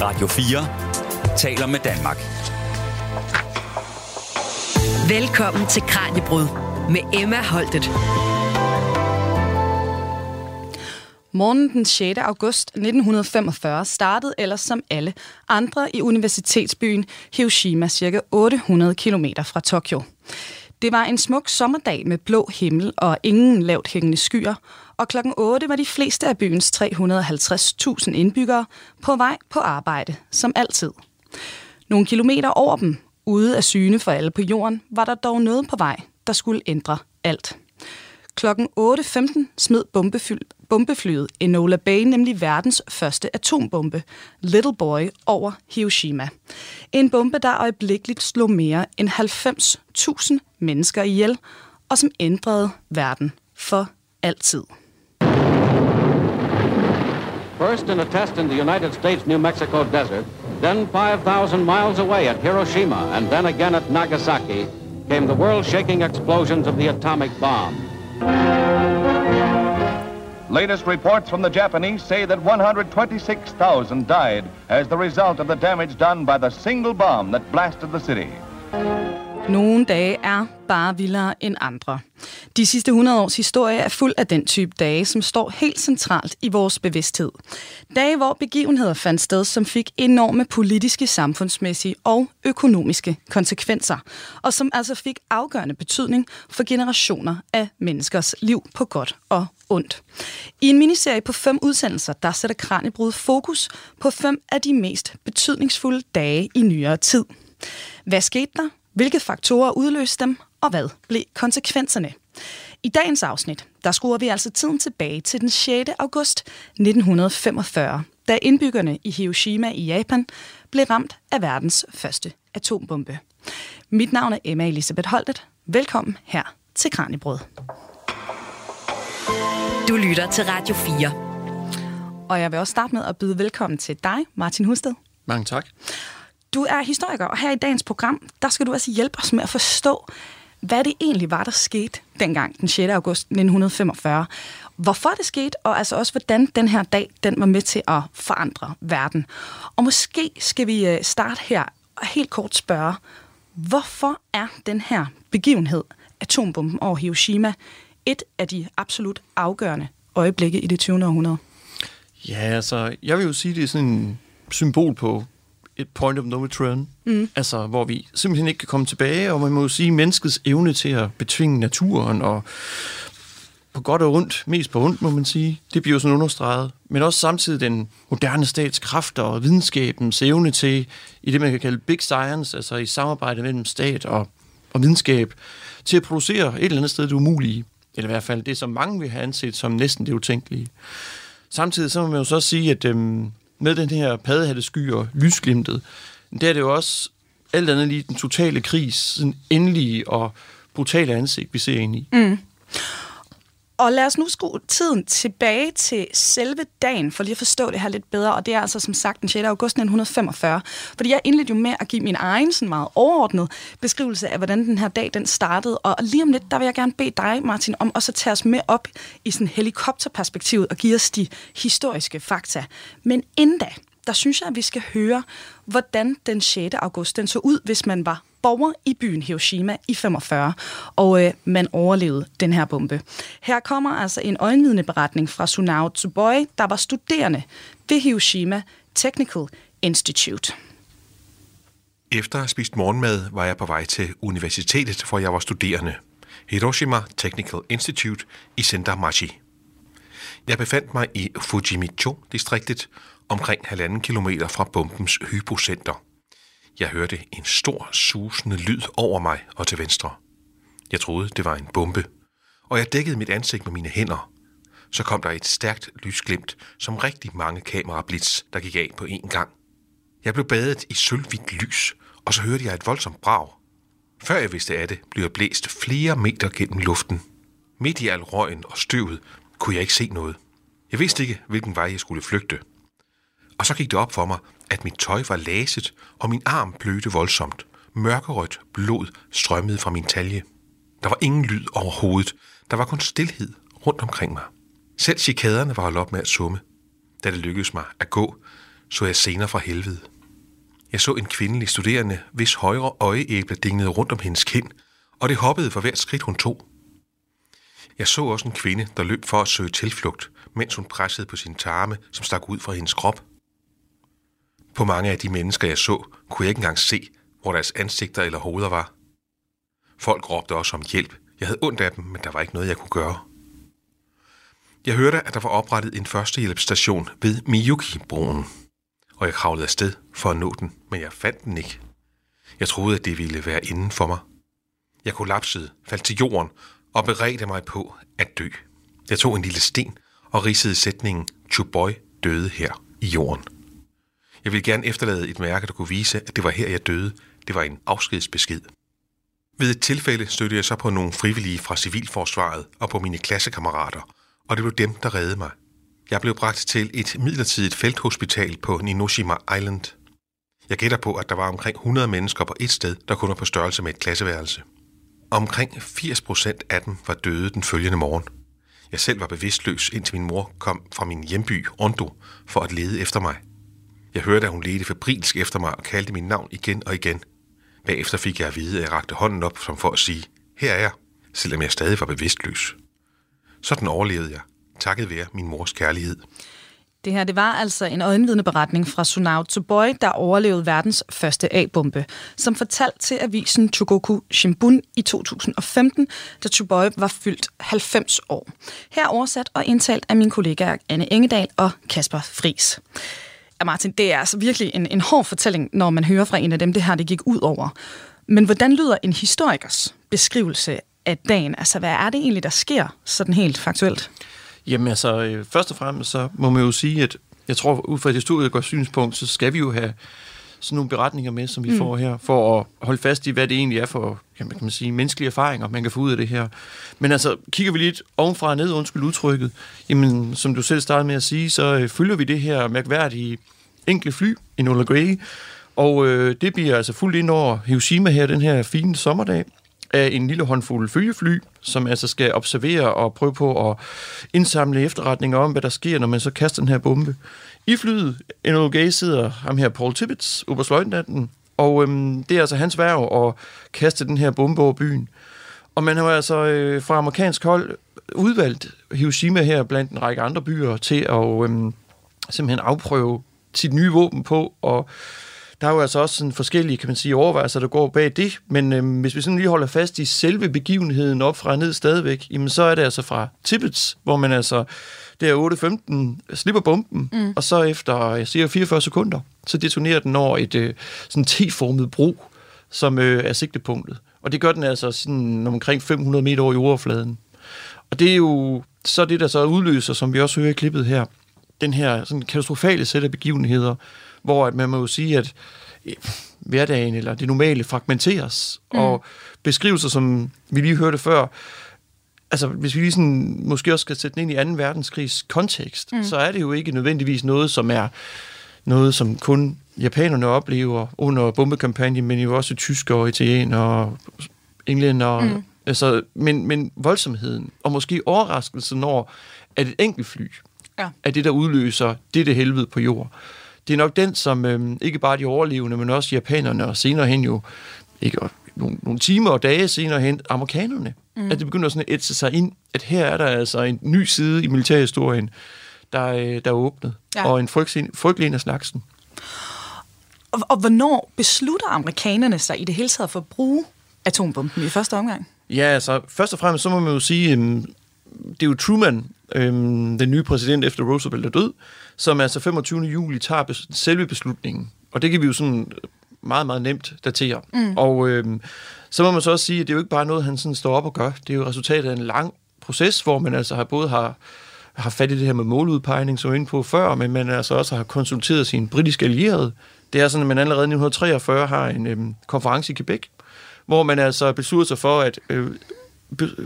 Radio 4 taler med Danmark. Velkommen til Kranjebrud med Emma Holtet. Morgen den 6. august 1945 startede ellers som alle andre i universitetsbyen Hiroshima, cirka 800 km fra Tokyo. Det var en smuk sommerdag med blå himmel og ingen lavt hængende skyer, og klokken 8 var de fleste af byens 350.000 indbyggere på vej på arbejde, som altid. Nogle kilometer over dem, ude af syne for alle på jorden, var der dog noget på vej, der skulle ændre alt. Klokken 8.15 smed bombeflyet Enola Bay nemlig verdens første atombombe, Little Boy, over Hiroshima. En bombe, der øjeblikkeligt slog mere end 90.000 mennesker ihjel, og som ændrede verden for altid. First in a test in the United States New Mexico desert, then 5,000 miles away at Hiroshima, and then again at Nagasaki, came the world-shaking explosions of the atomic bomb. Latest reports from the Japanese say that 126,000 died as the result of the damage done by the single bomb that blasted the city. Nogle dage er bare vildere end andre. De sidste 100 års historie er fuld af den type dage, som står helt centralt i vores bevidsthed. Dage, hvor begivenheder fandt sted, som fik enorme politiske, samfundsmæssige og økonomiske konsekvenser, og som altså fik afgørende betydning for generationer af menneskers liv på godt og ondt. I en miniserie på fem udsendelser, der sætter Kranjebrud fokus på fem af de mest betydningsfulde dage i nyere tid. Hvad skete der? Hvilke faktorer udløste dem, og hvad blev konsekvenserne? I dagens afsnit, der skruer vi altså tiden tilbage til den 6. august 1945, da indbyggerne i Hiroshima i Japan blev ramt af verdens første atombombe. Mit navn er Emma Elisabeth Holtet. Velkommen her til Kranjebrød. Du lytter til Radio 4. Og jeg vil også starte med at byde velkommen til dig, Martin Husted. Mange tak. Du er historiker, og her i dagens program, der skal du altså hjælpe os med at forstå, hvad det egentlig var, der skete dengang den 6. august 1945. Hvorfor det skete, og altså også, hvordan den her dag den var med til at forandre verden. Og måske skal vi øh, starte her og helt kort spørge, hvorfor er den her begivenhed, atombomben over Hiroshima, et af de absolut afgørende øjeblikke i det 20. århundrede? Ja, altså, jeg vil jo sige, det er sådan en symbol på et point of no return. Mm. Altså, hvor vi simpelthen ikke kan komme tilbage, og man må jo sige, menneskets evne til at betvinge naturen, og på godt og ondt, mest på ondt, må man sige, det bliver jo sådan understreget. Men også samtidig den moderne stats kræfter og videnskabens evne til, i det man kan kalde big science, altså i samarbejde mellem stat og, og videnskab, til at producere et eller andet sted det umulige. Eller i hvert fald det, som mange vil have anset som næsten det utænkelige. Samtidig så må man jo så sige, at øhm, med den her paddehattesky og lysglimtet, der er det jo også alt andet lige den totale kris, sådan endelige og brutale ansigt, vi ser ind i. Mm. Og lad os nu skrue tiden tilbage til selve dagen, for lige at forstå det her lidt bedre. Og det er altså som sagt den 6. august 1945. Fordi jeg indledte jo med at give min egen sådan meget overordnet beskrivelse af, hvordan den her dag den startede. Og lige om lidt, der vil jeg gerne bede dig, Martin, om også at tage os med op i sådan helikopterperspektivet og give os de historiske fakta. Men inden da, der synes jeg, at vi skal høre, hvordan den 6. august den så ud, hvis man var borger i byen Hiroshima i 45, og øh, man overlevede den her bombe. Her kommer altså en øjenvidende beretning fra Sunao Tsuboi, der var studerende ved Hiroshima Technical Institute. Efter at have spist morgenmad var jeg på vej til universitetet, hvor jeg var studerende. Hiroshima Technical Institute i Machi. Jeg befandt mig i Fujimicho-distriktet, omkring halvanden kilometer fra bombens hypocenter. Jeg hørte en stor, susende lyd over mig og til venstre. Jeg troede, det var en bombe, og jeg dækkede mit ansigt med mine hænder. Så kom der et stærkt lysglimt, som rigtig mange kamerablits, der gik af på én gang. Jeg blev badet i sølvhvidt lys, og så hørte jeg et voldsomt brag. Før jeg vidste af det, blev jeg blæst flere meter gennem luften. Midt i al røgen og støvet kunne jeg ikke se noget. Jeg vidste ikke, hvilken vej jeg skulle flygte. Og så gik det op for mig, at mit tøj var laset, og min arm blødte voldsomt. Mørkerødt blod strømmede fra min talje. Der var ingen lyd overhovedet. Der var kun stillhed rundt omkring mig. Selv chikaderne var holdt op med at summe. Da det lykkedes mig at gå, så jeg senere fra helvede. Jeg så en kvindelig studerende, hvis højre øjeæble dinglede rundt om hendes kind, og det hoppede for hvert skridt, hun tog. Jeg så også en kvinde, der løb for at søge tilflugt, mens hun pressede på sin tarme, som stak ud fra hendes krop. På mange af de mennesker, jeg så, kunne jeg ikke engang se, hvor deres ansigter eller hoveder var. Folk råbte også om hjælp. Jeg havde ondt af dem, men der var ikke noget, jeg kunne gøre. Jeg hørte, at der var oprettet en førstehjælpsstation ved Miyuki-broen, og jeg kravlede afsted for at nå den, men jeg fandt den ikke. Jeg troede, at det ville være inden for mig. Jeg kollapsede, faldt til jorden og beredte mig på at dø. Jeg tog en lille sten og ridsede sætningen Chuboy døde her i jorden. Jeg ville gerne efterlade et mærke, der kunne vise, at det var her, jeg døde. Det var en afskedsbesked. Ved et tilfælde stødte jeg så på nogle frivillige fra civilforsvaret og på mine klassekammerater, og det blev dem, der reddede mig. Jeg blev bragt til et midlertidigt felthospital på Ninoshima Island. Jeg gætter på, at der var omkring 100 mennesker på et sted, der kun var på størrelse med et klasseværelse. Omkring 80 procent af dem var døde den følgende morgen. Jeg selv var bevidstløs, indtil min mor kom fra min hjemby, Ondo, for at lede efter mig. Jeg hørte, at hun ledte febrilsk efter mig og kaldte min navn igen og igen. Bagefter fik jeg at vide, at jeg rakte hånden op som for at sige, her er jeg, selvom jeg stadig var bevidstløs. Sådan overlevede jeg, takket være min mors kærlighed. Det her det var altså en øjenvidende beretning fra Sunao Tsuboy, der overlevede verdens første A-bombe, som fortalte til avisen Chugoku Shimbun i 2015, da Tsuboy var fyldt 90 år. Her oversat og indtalt af mine kollegaer Anne Engedal og Kasper Fris. Martin, det er altså virkelig en, en hård fortælling, når man hører fra en af dem, det her det gik ud over. Men hvordan lyder en historikers beskrivelse af dagen? Altså, hvad er det egentlig, der sker sådan helt faktuelt? Jamen altså, øh, først og fremmest så må man jo sige, at jeg tror, ud fra et historikers synspunkt, så skal vi jo have sådan nogle beretninger med, som vi mm. får her, for at holde fast i, hvad det egentlig er for jamen, kan man sige, menneskelige erfaringer, man kan få ud af det her. Men altså, kigger vi lidt ovenfra og ned, undskyld udtrykket, jamen, som du selv startede med at sige, så øh, følger vi det her mærkværdige enkle fly, Enola Gray, og øh, det bliver altså fuldt ind over Hiroshima her, den her fine sommerdag, af en lille håndfuld følgefly, som altså skal observere og prøve på at indsamle efterretninger om, hvad der sker, når man så kaster den her bombe. I flyet, NLG sidder ham her, Paul Tibbets, oberstløjtnanten, og øhm, det er altså hans værv at kaste den her bombe over byen. Og man har altså øh, fra amerikansk hold udvalgt Hiroshima her blandt en række andre byer til at øhm, simpelthen afprøve sit nye våben på, og der er jo altså også sådan forskellige, kan man sige, overvejelser, der går bag det, men øhm, hvis vi sådan lige holder fast i selve begivenheden op fra ned stadigvæk, jamen så er det altså fra Tibbets, hvor man altså, det er 8.15, slipper bomben, mm. og så efter, siger 44 sekunder, så detonerer den over et øh, sådan T-formet bro, som øh, er sigtepunktet. Og det gør den altså sådan omkring 500 meter over overfladen. Og det er jo så det, der så udløser, som vi også hører i klippet her, den her sådan katastrofale sæt af begivenheder, hvor at man må jo sige, at hverdagen eller det normale fragmenteres, mm. og beskrivelser, som vi lige hørte før, altså hvis vi lige sådan, måske også skal sætte den ind i 2. verdenskrigs kontekst, mm. så er det jo ikke nødvendigvis noget, som er noget, som kun japanerne oplever under bombekampagnen, men jo også tyskere og italienere og englænder. Mm. Altså, men, men voldsomheden, og måske overraskelsen over, at et enkelt fly ja. er det, der udløser det, det helvede på jord det er nok den, som øh, ikke bare de overlevende, men også japanerne, og senere hen jo, ikke nogle, nogle timer og dage senere hen, amerikanerne, mm. at det begynder sådan at ætse sig ind, at her er der altså en ny side i militærhistorien, der, øh, der er åbnet, ja. og en frygtelig en af slagsen. Og, og hvornår beslutter amerikanerne sig i det hele taget for at bruge atombomben i første omgang? Ja, altså først og fremmest så må man jo sige, øh, det er jo Truman, øh, den nye præsident efter Roosevelt er død, som altså 25. juli tager bes- selve beslutningen. Og det kan vi jo sådan meget, meget nemt datere. Mm. Og øh, så må man så også sige, at det er jo ikke bare noget, han sådan står op og gør. Det er jo resultatet af en lang proces, hvor man altså har både har, har fat i det her med måludpegning, som jeg inde på før, men man altså også har konsulteret sine britiske allierede. Det er sådan, at man allerede i 1943 har en øh, konference i Quebec, hvor man altså beslutter sig for, at øh,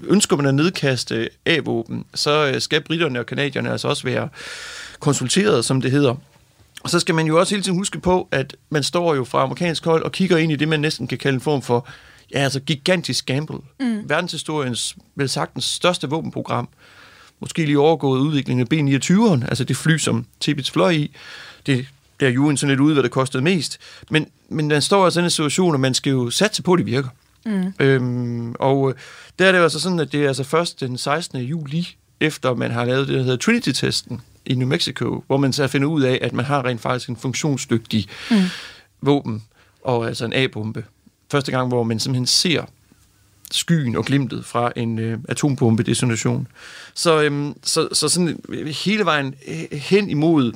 ønsker man at nedkaste A-våben, så øh, skal britterne og kanadierne altså også være konsulteret, som det hedder. Og så skal man jo også hele tiden huske på, at man står jo fra amerikansk hold og kigger ind i det, man næsten kan kalde en form for ja, altså gigantisk gamble. Mm. Verdenshistoriens vel sagtens største våbenprogram. Måske lige overgået udviklingen af B-29'eren, altså det fly, som Tibbets fløj i. Det der er juryen sådan lidt ude, hvad det kostede mest. Men, men man står altså i en situation, og man skal jo satse på, at det virker. Mm. Øhm, og øh, der er det jo altså sådan, at det er altså først den 16. juli, efter man har lavet det, der hedder Trinity-testen i New Mexico, hvor man så finder ud af, at man har rent faktisk en funktionsdygtig mm. våben, og altså en A-bombe. Første gang, hvor man simpelthen ser skyen og glimtet fra en øh, atombombedetonation. Så, øhm, så, så sådan hele vejen hen imod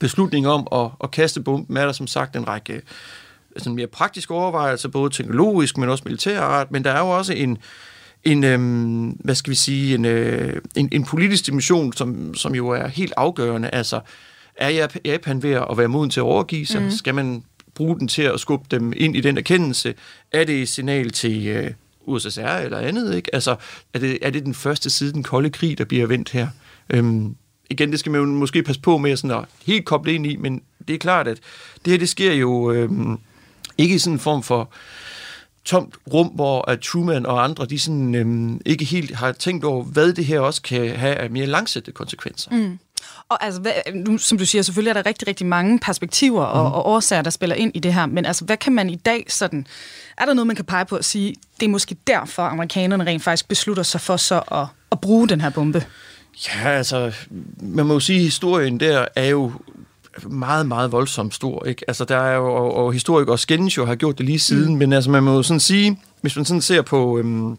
beslutningen om at, at kaste bomben, er der som sagt en række sådan mere praktiske overvejelser, både teknologisk, men også militær art, men der er jo også en, en øhm, hvad skal vi sige, en, øh, en, en politisk dimension, som, som jo er helt afgørende. Altså, er Japan ved at være moden til at overgive sig? Mm. Skal man bruge den til at skubbe dem ind i den erkendelse? Er det et signal til øh, USSR eller andet? Ikke? Altså, er det, er det den første side den kolde krig, der bliver vendt her? Øhm, igen, det skal man jo måske passe på med sådan at helt koble ind i, men det er klart, at det her, det sker jo øhm, ikke i sådan en form for tomt rum, hvor at Truman og andre, de sådan, øhm, ikke helt har tænkt over, hvad det her også kan have af mere langsætte konsekvenser. Mm. Og altså, hvad, nu, som du siger, selvfølgelig er der rigtig, rigtig mange perspektiver og, mm. og årsager, der spiller ind i det her. Men altså, hvad kan man i dag sådan... Er der noget, man kan pege på at sige, det er måske derfor, amerikanerne rent faktisk beslutter sig for så at, at bruge den her bombe? Ja, altså, man må jo sige, at historien der er jo meget, meget voldsomt stor. Ikke? Altså, der er jo, og, og historikere og skændes jo har gjort det lige siden, mm. men altså, man må jo sådan sige, hvis man sådan ser på, øhm,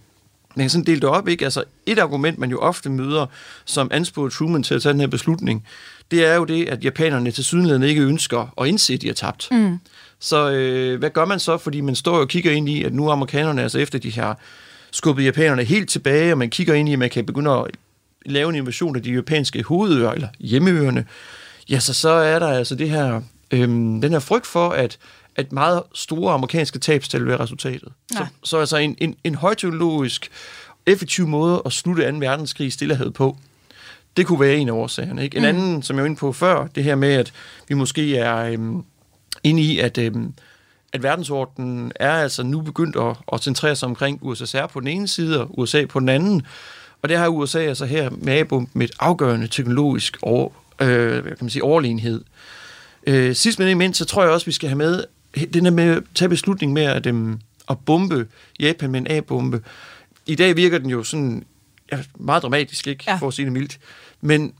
man kan sådan dele det op, ikke? Altså, et argument, man jo ofte møder, som ansporer Truman til at tage den her beslutning, det er jo det, at japanerne til sydenlandet ikke ønsker at indse, at de har tabt. Mm. Så øh, hvad gør man så? Fordi man står og kigger ind i, at nu er amerikanerne, altså efter de her skubbet japanerne helt tilbage, og man kigger ind i, at man kan begynde at lave en invasion af de japanske hovedøer, eller hjemmeøerne, ja, så, så er der altså det her, øhm, den her frygt for, at at meget store amerikanske tabstal vil være resultatet. Ja. Så, så altså en, en, en højteknologisk, effektiv måde at slutte 2. verdenskrig stillehed på, det kunne være en af årsagerne. Ikke? En mm. anden, som jeg var inde på før, det her med, at vi måske er øhm, inde i, at, øhm, at verdensordenen er altså nu begyndt at, at centrere sig omkring USSR på den ene side, og USA på den anden. Og det har USA altså her med med et afgørende teknologisk over, øh, hvad kan man sige, overlegenhed. Øh, sidst men ikke mindst, så tror jeg også, vi skal have med den der med at tage beslutning med at, øh, at bombe Japan med en A-bombe. I dag virker den jo sådan ja, meget dramatisk, ikke? Ja. for at sige det mildt. Men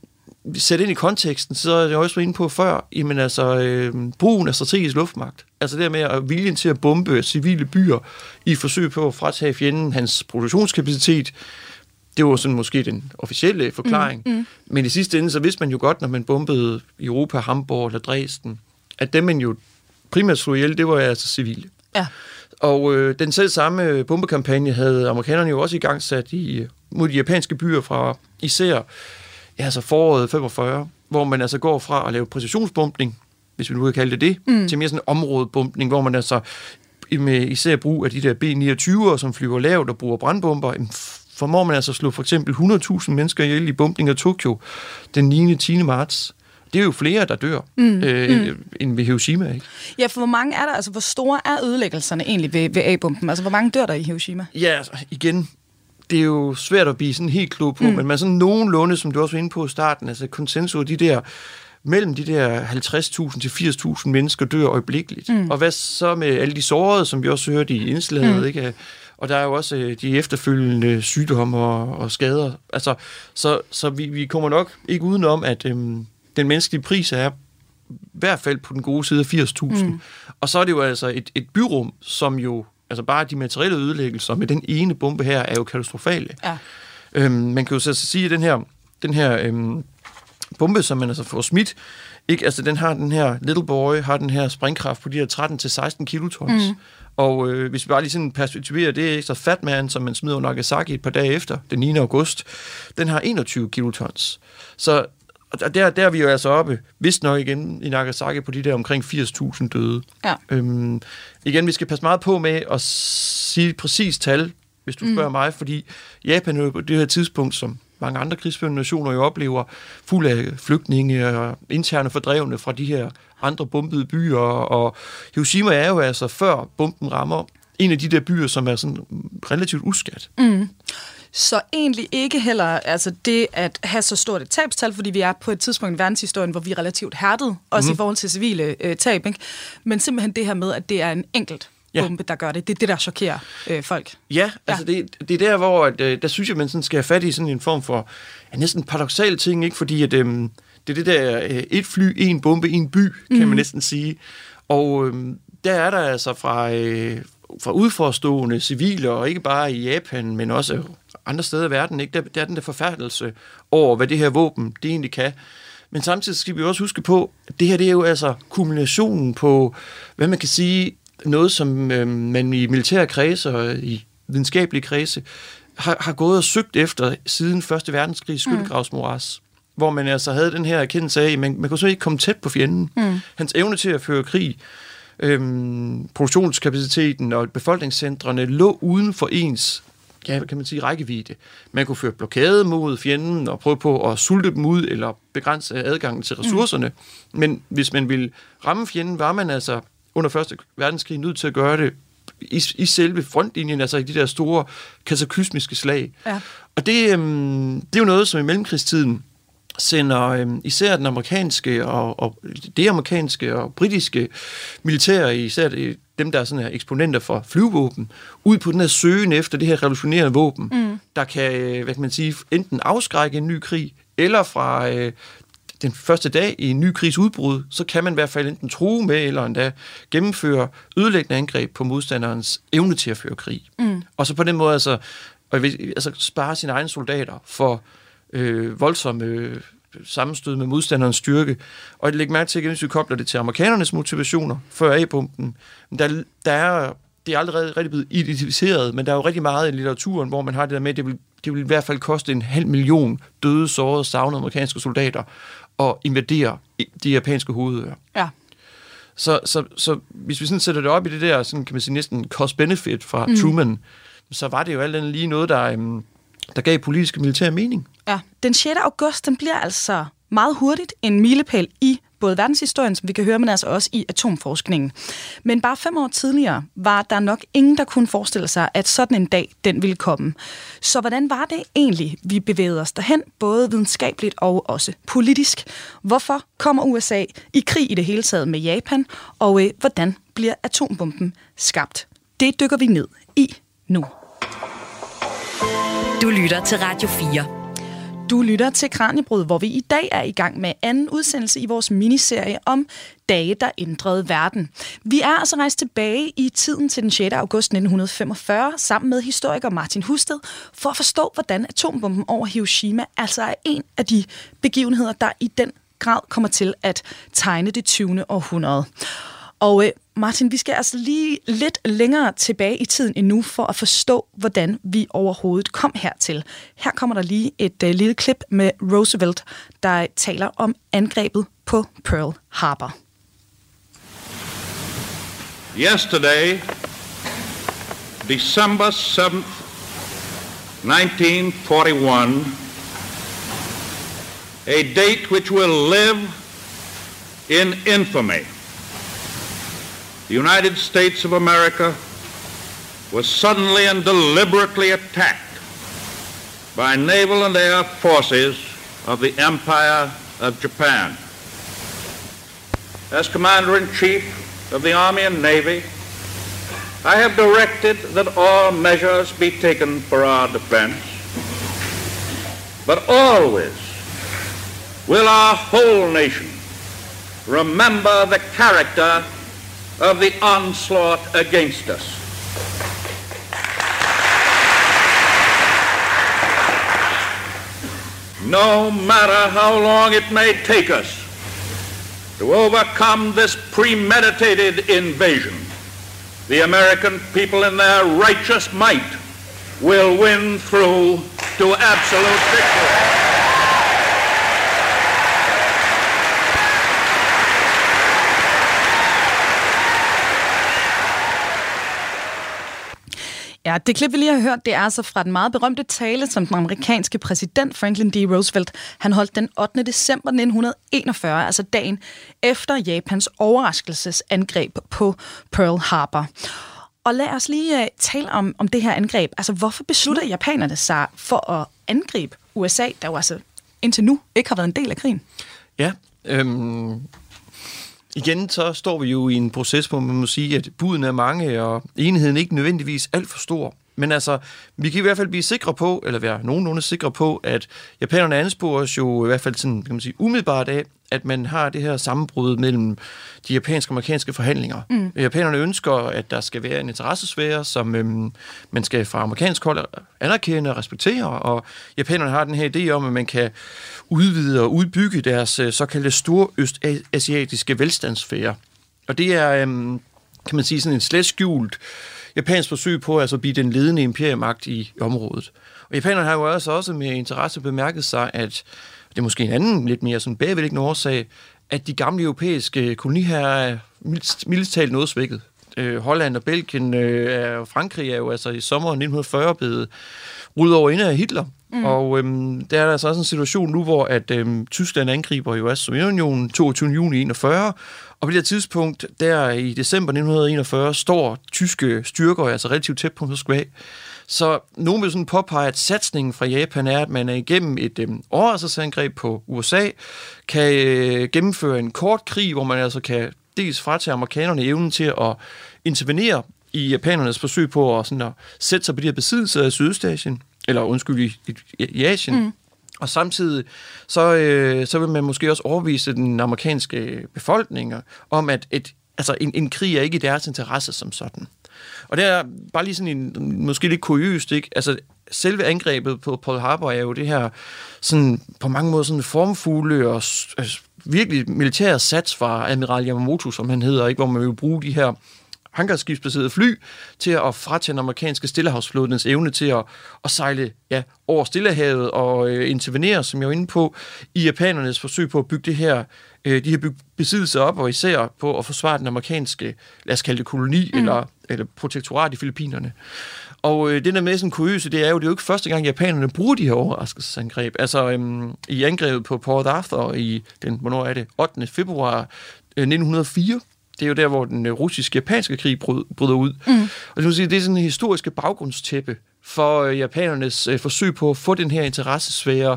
sæt ind i konteksten, så er jeg også inde på før, jamen altså, øh, brugen af strategisk luftmagt. Altså det med at viljen til at bombe civile byer i forsøg på at fratage fjenden hans produktionskapacitet, det var sådan måske den officielle forklaring. Mm, mm. Men i sidste ende, så vidste man jo godt, når man bombede Europa, Hamburg eller Dresden, at dem man jo primært slog ihjel, det var altså civile. Ja. Og øh, den selv samme bombekampagne havde amerikanerne jo også i gang sat i, mod de japanske byer fra især ja, altså foråret 45, hvor man altså går fra at lave præcisionsbumpning, hvis vi nu kan kalde det det, mm. til mere sådan områdebumpning, hvor man altså med især brug af de der B-29'ere, som flyver lavt og bruger brandbomber, formår man altså at slå for eksempel 100.000 mennesker ihjel i bumpning af Tokyo den 9. 10. marts. Det er jo flere, der dør, mm. Øh, mm. end ved Hiroshima. Ikke? Ja, for hvor mange er der? Altså, hvor store er ødelæggelserne egentlig ved, ved A-bomben? Altså, hvor mange dør der i Hiroshima? Ja, altså, igen, det er jo svært at blive sådan helt klog på, mm. men man sådan nogenlunde, som du også var inde på i starten, altså konsensus, de der mellem de der 50.000 til 80.000 mennesker dør øjeblikkeligt. Mm. Og hvad så med alle de sårede, som vi også hørte i indslaget, mm. ikke? Og der er jo også øh, de efterfølgende sygdomme og, og skader. Altså, så så vi, vi kommer nok ikke udenom, at øhm, den menneskelige pris er i hvert fald på den gode side af 80.000. Mm. Og så er det jo altså et, et byrum, som jo, altså bare de materielle ødelæggelser med den ene bombe her, er jo katastrofale. Ja. Øhm, man kan jo så sige, at den her, den her øhm, bombe, som man altså får smidt, ikke? Altså, den har den her Little Boy, har den her springkraft på de her 13-16 kilotons. Mm. Og øh, hvis vi bare lige sådan perspektiverer det, så Fat Man, som man smider Nagasaki et par dage efter, den 9. august, den har 21 kilotons. Så og der, der er vi jo altså oppe, vist nok igen i Nagasaki, på de der omkring 80.000 døde. Ja. Øhm, igen, vi skal passe meget på med at sige et præcist tal, hvis du mm. spørger mig, fordi Japan er jo på det her tidspunkt, som mange andre krigsførende nationer jo oplever, fuld af flygtninge og interne fordrevne fra de her andre bombede byer, og Hiroshima er jo altså, før bomben rammer, en af de der byer, som er sådan relativt uskat. Mm. Så egentlig ikke heller altså det at have så stort et tabstal, fordi vi er på et tidspunkt i verdenshistorien, hvor vi er relativt hærdet, også mm. i forhold til civile øh, tab, ikke? men simpelthen det her med, at det er en enkelt ja. bombe, der gør det. Det er det, der chokerer øh, folk. Ja, altså ja. Det, det er der, hvor at, øh, der synes jeg, man sådan skal have fat i sådan en form for ja, næsten paradoxal ting, ikke? fordi at, øh, det er det der øh, et fly, en bombe, en by, kan mm. man mhm. næsten sige. Og øh, der er der altså fra, øh, fra udforstående civile, og ikke bare i Japan, men også andre steder i verden, ikke? Der, der er den der forfærdelse over, hvad det her våben det egentlig kan. Men samtidig skal vi også huske på, at det her det er jo altså kulminationen på, hvad man kan sige, noget, som øh, man i militære kredse og i videnskabelige kredse har, har gået og søgt efter siden Første Verdenskrig skyttegravsmoras. Mm. Hvor man altså havde den her erkendelse af, at man, man kunne så ikke komme tæt på fjenden. Mm. Hans evne til at føre krig, øhm, produktionskapaciteten og befolkningscentrene lå uden for ens ja, kan man sige, rækkevidde. Man kunne føre blokade mod fjenden og prøve på at sulte dem ud eller begrænse adgangen til ressourcerne. Mm. Men hvis man ville ramme fjenden, var man altså under Første Verdenskrig nødt til at gøre det i, i selve frontlinjen, altså i de der store katakysmiske slag. Ja. Og det, øhm, det er jo noget, som i mellemkrigstiden sender øhm, især den amerikanske og, og det amerikanske og britiske militære, især det, dem, der er sådan her eksponenter for flyvåben, ud på den her søgen efter det her revolutionerende våben, mm. der kan, øh, hvad kan man sige, enten afskrække en ny krig, eller fra øh, den første dag i en ny krigsudbrud, så kan man i hvert fald enten true med, eller endda gennemføre ødelæggende angreb på modstanderens evne til at føre krig. Mm. Og så på den måde altså, altså spare sine egne soldater for øh, voldsomme øh, sammenstød med modstanderens styrke. Og lægge mærke til, hvis vi kobler det til amerikanernes motivationer før A-bomben, der, der er det er aldrig rigtig blevet identificeret, men der er jo rigtig meget i litteraturen, hvor man har det der med, at det vil, det vil i hvert fald koste en halv million døde, sårede, savnede amerikanske soldater at invadere de japanske hovedøer. Ja. Så, så, så hvis vi sådan sætter det op i det der, sådan kan man sige næsten cost-benefit fra mm. Truman, så var det jo alt andet lige noget, der, um, der gav politisk og militær mening. Ja, den 6. august, den bliver altså meget hurtigt en milepæl i både verdenshistorien, som vi kan høre, men altså også i atomforskningen. Men bare fem år tidligere var der nok ingen, der kunne forestille sig, at sådan en dag, den ville komme. Så hvordan var det egentlig, vi bevægede os derhen, både videnskabeligt og også politisk? Hvorfor kommer USA i krig i det hele taget med Japan, og øh, hvordan bliver atombomben skabt? Det dykker vi ned i nu. Du lytter til Radio 4. Du lytter til Kranjebrud, hvor vi i dag er i gang med anden udsendelse i vores miniserie om dage, der ændrede verden. Vi er altså rejst tilbage i tiden til den 6. august 1945 sammen med historiker Martin Husted for at forstå, hvordan atombomben over Hiroshima altså er en af de begivenheder, der i den grad kommer til at tegne det 20. århundrede. Og øh, Martin, vi skal altså lige lidt længere tilbage i tiden endnu for at forstå, hvordan vi overhovedet kom hertil. Her kommer der lige et øh, lille klip med Roosevelt, der taler om angrebet på Pearl Harbor. Yesterday, December 7th, 1941, a date which will live in infamy. The United States of America was suddenly and deliberately attacked by naval and air forces of the Empire of Japan. As Commander-in-Chief of the Army and Navy, I have directed that all measures be taken for our defense, but always will our whole nation remember the character of the onslaught against us. No matter how long it may take us to overcome this premeditated invasion, the American people in their righteous might will win through to absolute victory. Ja, det klip, vi lige har hørt, det er altså fra den meget berømte tale, som den amerikanske præsident Franklin D. Roosevelt han holdt den 8. december 1941, altså dagen efter Japans overraskelsesangreb på Pearl Harbor. Og lad os lige uh, tale om, om det her angreb. Altså, hvorfor beslutter japanerne sig for at angribe USA, der jo altså indtil nu ikke har været en del af krigen? Ja, øhm, igen så står vi jo i en proces, hvor man må sige, at buden er mange, og enheden ikke nødvendigvis alt for stor. Men altså, vi kan i hvert fald blive sikre på, eller være nogenlunde sikre på, at japanerne anspores jo i hvert fald sådan, kan man sige, umiddelbart af, at man har det her sammenbrud mellem de japanske og amerikanske forhandlinger. Mm. Japanerne ønsker, at der skal være en interessesfære, som øhm, man skal fra amerikansk hold anerkende og respektere, og japanerne har den her idé om, at man kan udvide og udbygge deres øh, såkaldte storøstasiatiske velstandsfære. Og det er, øhm, kan man sige, sådan en slet skjult japansk forsøg på altså at blive den ledende imperiemagt i området. Og japanerne har jo også, også med interesse bemærket sig, at det er måske en anden, lidt mere sådan bagvedliggende årsag, at de gamle europæiske koloniherrer er mildest talt noget svækket. Øh, Holland og Belgien øh, og Frankrig er jo altså i sommeren 1940 blevet ryddet over inde af Hitler. Mm. Og øhm, der er altså også en situation nu, hvor at øhm, Tyskland angriber jo også Sovjetunionen 22. juni 41, og på det her tidspunkt, der i december 1941, står tyske styrker altså relativt tæt på Moskva. Så nogen vil sådan påpege, at satsningen fra Japan er, at man er igennem et øhm, overraskelsesangreb på USA, kan øh, gennemføre en kort krig, hvor man altså kan dels fratage amerikanerne evnen til at intervenere i japanernes forsøg på at, sådan at sætte sig på de her besiddelser af Sydøstasien, eller undskyld, i, i, i Asien. Mm. Og samtidig så, øh, så vil man måske også overvise den amerikanske befolkning om, at et, altså en, en krig er ikke i deres interesse som sådan. Og det er bare lige sådan en, måske lidt kuriøst, ikke? Altså, selve angrebet på Paul Harbor er jo det her sådan, på mange måder sådan formfugle og altså, virkelig militære sats fra Admiral Yamamoto, som han hedder, ikke? hvor man vil bruge de her hangarskibsbaserede fly til at fratage den amerikanske stillehavsflådens evne til at, at sejle ja, over Stillehavet og øh, intervenere, som jeg var inde på, i japanernes forsøg på at bygge det her, øh, de her byg- besiddelser op, og især på at forsvare den amerikanske, lad os kalde det koloni, mm. eller, eller protektorat i Filippinerne. Og øh, det der med sådan kuriøse, det er jo, det er jo ikke første gang, japanerne bruger de her overraskelsesangreb. Altså øhm, i angrebet på Port Arthur i den, hvornår er det, 8. februar øh, 1904, det er jo der, hvor den øh, russisk-japanske krig bryder ud. Mm. Og det, vil sige, det er sådan en historiske baggrundstæppe for øh, japanernes øh, forsøg på at få den her interessesfære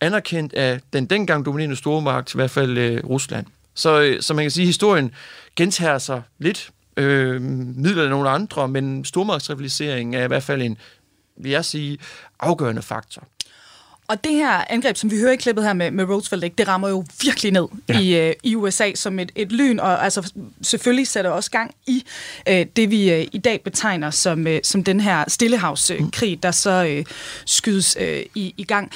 anerkendt af den dengang dominerende stormagt, i hvert fald Rusland. Så, så man kan sige, at historien gentager sig lidt øh, midler af nogle andre, men stormagtsrivalisering er i hvert fald en, vil jeg sige, afgørende faktor. Og det her angreb, som vi hører i klippet her med, med Roosevelt, ikke, det rammer jo virkelig ned ja. i, øh, i USA som et, et lyn, og altså, selvfølgelig sætter også gang i øh, det, vi øh, i dag betegner som, øh, som den her stillehavskrig, mm. der så øh, skydes øh, i, i gang.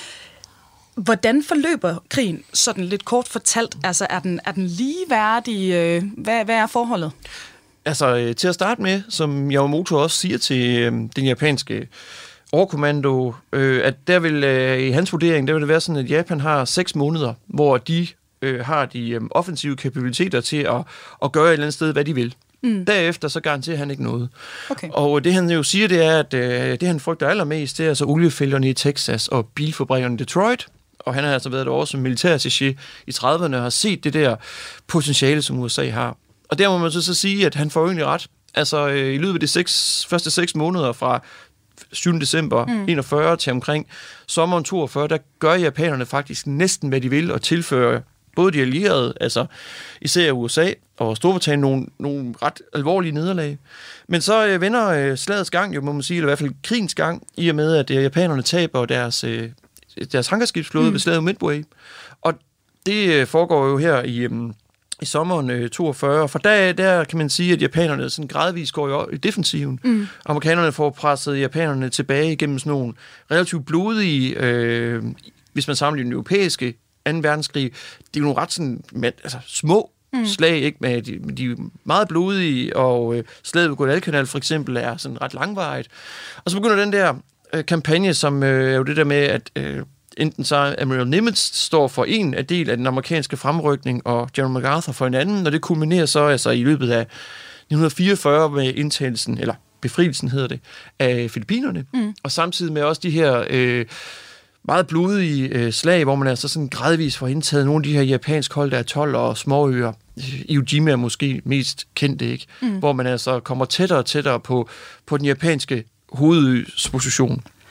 Hvordan forløber krigen, sådan lidt kort fortalt? Altså, er den, er den ligeværdig? Øh, hvad, hvad er forholdet? Altså, øh, til at starte med, som Yamamoto også siger til øh, den japanske overkommando, øh, at der vil, øh, i hans vurdering, der vil det være sådan, at Japan har seks måneder, hvor de øh, har de øh, offensive kapabiliteter til at, at gøre et eller andet sted, hvad de vil. Mm. Derefter så garanterer han ikke noget. Okay. Og det han jo siger, det er, at øh, det han frygter allermest, det er altså oliefælgerne i Texas og bilfabrikkerne i Detroit. Og han har altså været over som militærattaché i 30'erne og har set det der potentiale, som USA har. Og der må man så, så sige, at han får egentlig ret. Altså øh, i løbet af de seks, første seks måneder fra 7. december mm. 41 til omkring sommeren 42, der gør japanerne faktisk næsten, hvad de vil, og tilfører både de allierede, altså især USA og Storbritannien, nogle, nogle ret alvorlige nederlag. Men så øh, vender øh, slagets gang, jo må man sige, eller i hvert fald krigens gang, i og med, at øh, japanerne taber deres, øh, deres hangarskibsflåde mm. ved slaget Midway. Og det øh, foregår jo her i, øh, i sommeren øh, 42. For der, der kan man sige, at japanerne sådan gradvist går i, i defensiven. Mm. Amerikanerne får presset japanerne tilbage igennem sådan nogle relativt blodige, øh, hvis man sammenligner den europæiske 2. verdenskrig, det er jo nogle ret sådan, med, altså, små mm. slag, ikke? Med de, de er meget blodige, og øh, slaget ved Guadalcanal for eksempel er sådan ret langvarigt. Og så begynder den der øh, kampagne, som øh, er jo det der med, at øh, enten så Admiral Nimitz står for en af del af den amerikanske fremrykning, og General MacArthur for en anden, og det kulminerer så altså i løbet af 1944 med indtagelsen, eller befrielsen hedder det, af Filippinerne, mm. og samtidig med også de her øh, meget blodige øh, slag, hvor man altså sådan gradvist får indtaget nogle af de her japansk holdte atoller og småøer. Iwo Jima er måske mest kendt, ikke? Mm. Hvor man altså kommer tættere og tættere på, på den japanske hovedøs position. Så,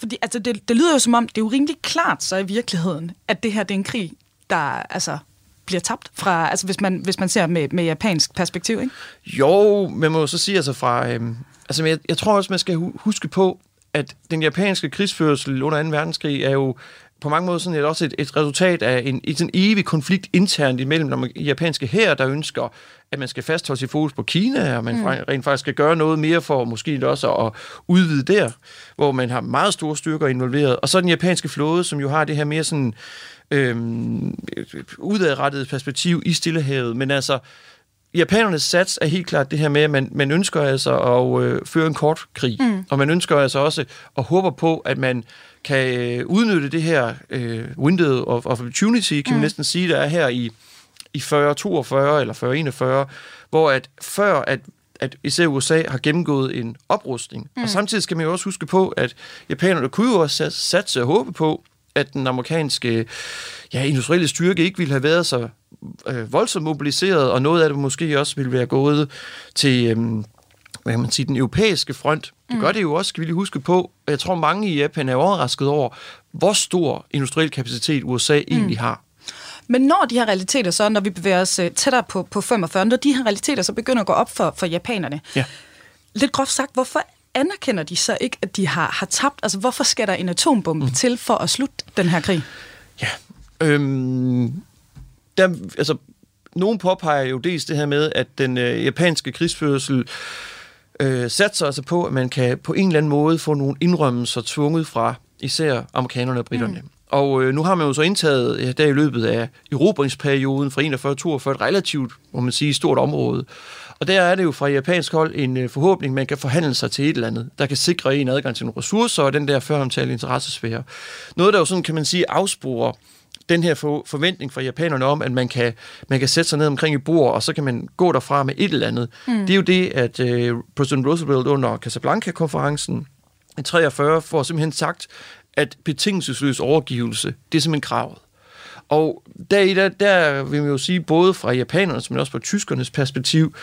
fordi, altså, det, det lyder jo som om, det er jo rimelig klart så i virkeligheden, at det her det er en krig, der altså, bliver tabt, fra, altså, hvis, man, hvis man ser med, med japansk perspektiv, ikke? Jo, man må jo så sige altså fra... Øhm, altså, jeg, jeg tror også, man skal huske på, at den japanske krigsførsel under 2. verdenskrig er jo på mange måder sådan et, også et, et resultat af en, en sådan evig konflikt internt imellem den japanske her, der ønsker, at man skal fastholde sit fokus på Kina, og man mm. rent faktisk skal gøre noget mere for måske også at udvide der, hvor man har meget store styrker involveret. Og så den japanske flåde, som jo har det her mere sådan øhm, udadrettet perspektiv i Stillehavet, men altså japanernes sats er helt klart det her med, at man, man ønsker altså at øh, føre en kort krig, mm. og man ønsker altså også og håber på, at man kan øh, udnytte det her øh, window of, of opportunity, kan mm. man næsten sige, der er her i, i 4042 eller 4041, hvor at før at at især USA har gennemgået en oprustning. Mm. Og samtidig skal man jo også huske på, at japanerne kunne jo også satse og håbe på, at den amerikanske ja, industrielle styrke ikke ville have været så øh, voldsomt mobiliseret, og noget af det måske også ville være gået til øh, hvad kan man sige, den europæiske front. Det mm. gør det jo også, skal vi lige huske på. Jeg tror, mange i Japan er overrasket over, hvor stor industriel kapacitet USA mm. egentlig har. Men når de her realiteter så, når vi bevæger os øh, tættere på, på 45, når de her realiteter så begynder at gå op for, for japanerne, ja. lidt groft sagt, hvorfor anerkender de så ikke, at de har, har tabt? Altså, hvorfor skal der en atombombe mm. til for at slutte den her krig? Ja, øhm, der, altså, nogen påpeger jo dels det her med, at den øh, japanske krigsførsel øh, satser altså på, at man kan på en eller anden måde få nogle indrømmelser tvunget fra især amerikanerne og britterne. Mm. Og øh, nu har man jo så indtaget ja, der i løbet af erobringsperioden fra 41-42 et relativt, må man sige, stort område. Og der er det jo fra japansk hold en øh, forhåbning, man kan forhandle sig til et eller andet, der kan sikre en adgang til nogle ressourcer og den der føromtalte interessesfære. Noget, der jo sådan, kan man sige, afsporer den her for, forventning fra japanerne om, at man kan, man kan sætte sig ned omkring et bord, og så kan man gå derfra med et eller andet. Mm. Det er jo det, at øh, President Roosevelt under Casablanca-konferencen i 43 får simpelthen sagt, at betingelsesløs overgivelse, det er simpelthen kravet. Og der, der, der vil man jo sige, både fra japanernes, men også fra tyskernes perspektiv,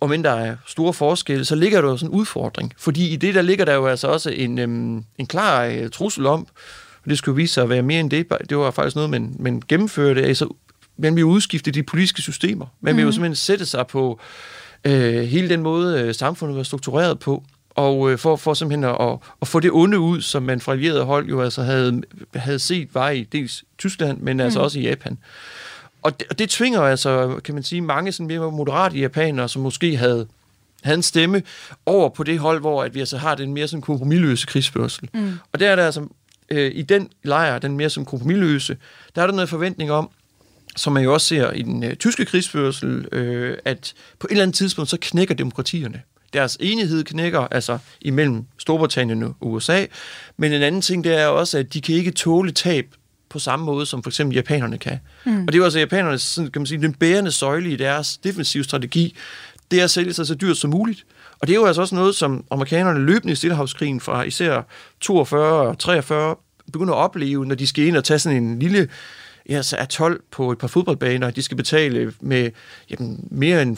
om end der er store forskelle, så ligger der jo sådan en udfordring. Fordi i det, der ligger der jo altså også en, øhm, en klar øh, trussel om, og det skulle vise sig at være mere end det, det var faktisk noget, man, man gennemførte, altså man vil udskifte de politiske systemer. Man vil mm. jo mhm. simpelthen sætte sig på øh, hele den måde, øh, samfundet var struktureret på og øh, for, for simpelthen at, at, at få det onde ud, som man fra allieret hold jo altså havde, havde set var i dels Tyskland, men altså mm. også i Japan. Og det, og det tvinger altså, kan man sige, mange sådan mere moderate japanere, som måske havde, havde en stemme over på det hold, hvor at vi altså har den mere sådan kompromilløse krigsførsel. Mm. Og der er der altså, øh, i den lejr, den mere sådan kompromilløse, der er der noget forventning om, som man jo også ser i den øh, tyske krigsførsel, øh, at på et eller andet tidspunkt, så knækker demokratierne deres enighed knækker, altså imellem Storbritannien og USA. Men en anden ting, det er også, at de kan ikke tåle tab på samme måde, som for eksempel japanerne kan. Mm. Og det er jo altså japanernes, sådan, kan man sige, den bærende søjle i deres defensive strategi, det er at sælge sig så dyrt som muligt. Og det er jo altså også noget, som amerikanerne løbende i Stillehavskrigen fra især 42 og 43 begynder at opleve, når de skal ind og tage sådan en lille ja, så er 12 på et par fodboldbaner. De skal betale med jamen, mere end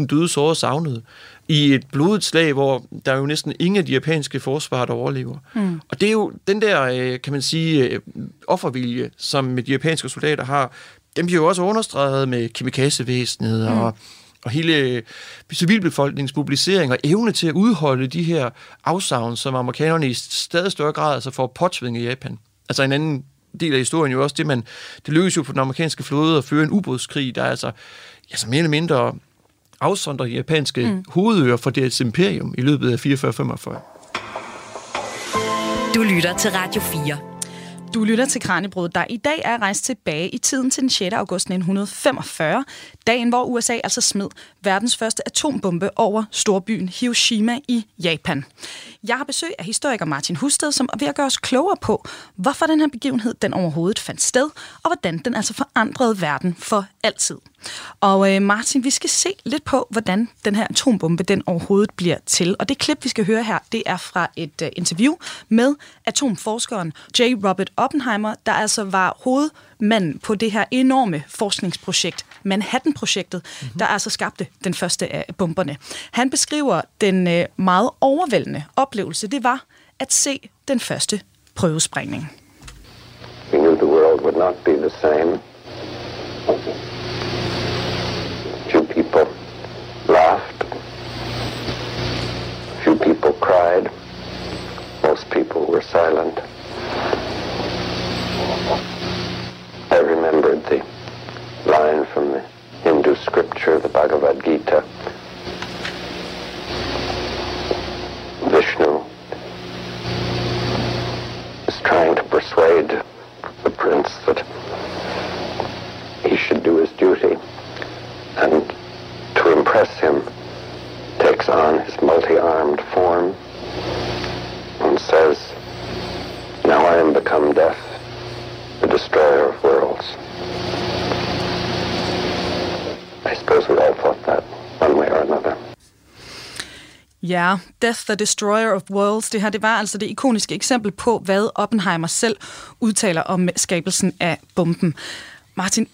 15-2.000 døde sårede savnet i et blodet slag, hvor der er jo næsten ingen af de japanske forsvar, der overlever. Mm. Og det er jo den der, øh, kan man sige, øh, offervilje, som de japanske soldater har, dem bliver jo også understreget med kemikazevæsenet mm. og og hele civilbefolkningens mobilisering og evne til at udholde de her afsavn, som amerikanerne i stadig større grad altså får påtvinget i Japan. Altså en anden del af historien jo også det, man, det lykkedes jo på den amerikanske flåde at føre en ubådskrig, der altså, altså mere eller mindre afsondrer de japanske mm. hovedøer for deres imperium i løbet af 44-45. Du lytter til Radio 4. Du lytter til Kranjebrud, der i dag er rejst tilbage i tiden til den 6. august 1945, dagen hvor USA altså smed verdens første atombombe over storbyen Hiroshima i Japan. Jeg har besøg af historiker Martin Husted, som er ved at gøre os klogere på, hvorfor den her begivenhed den overhovedet fandt sted, og hvordan den altså forandrede verden for altid. Og øh, Martin, vi skal se lidt på, hvordan den her atombombe den overhovedet bliver til. Og det klip, vi skal høre her, det er fra et øh, interview med atomforskeren J. Robert Oppenheimer, der altså var hovedmanden på det her enorme forskningsprojekt, Manhattan-projektet, mm-hmm. der altså skabte den første af bomberne. Han beskriver den øh, meget overvældende oplevelse, det var at se den første prøvesprængning. We knew the world would not be the same. Few people laughed. Few people cried. Most people were silent. The line from the Hindu scripture, the Bhagavad Gita. Vishnu is trying to persuade the prince that he should do his duty. And to impress him takes on his multi-armed form and says, Now I am become death, the destroyer of worlds. I suppose we all thought that one way or another. Ja, Death the Destroyer of Worlds, det her det var altså det ikoniske eksempel på, hvad Oppenheimer selv udtaler om skabelsen af bomben. Martin,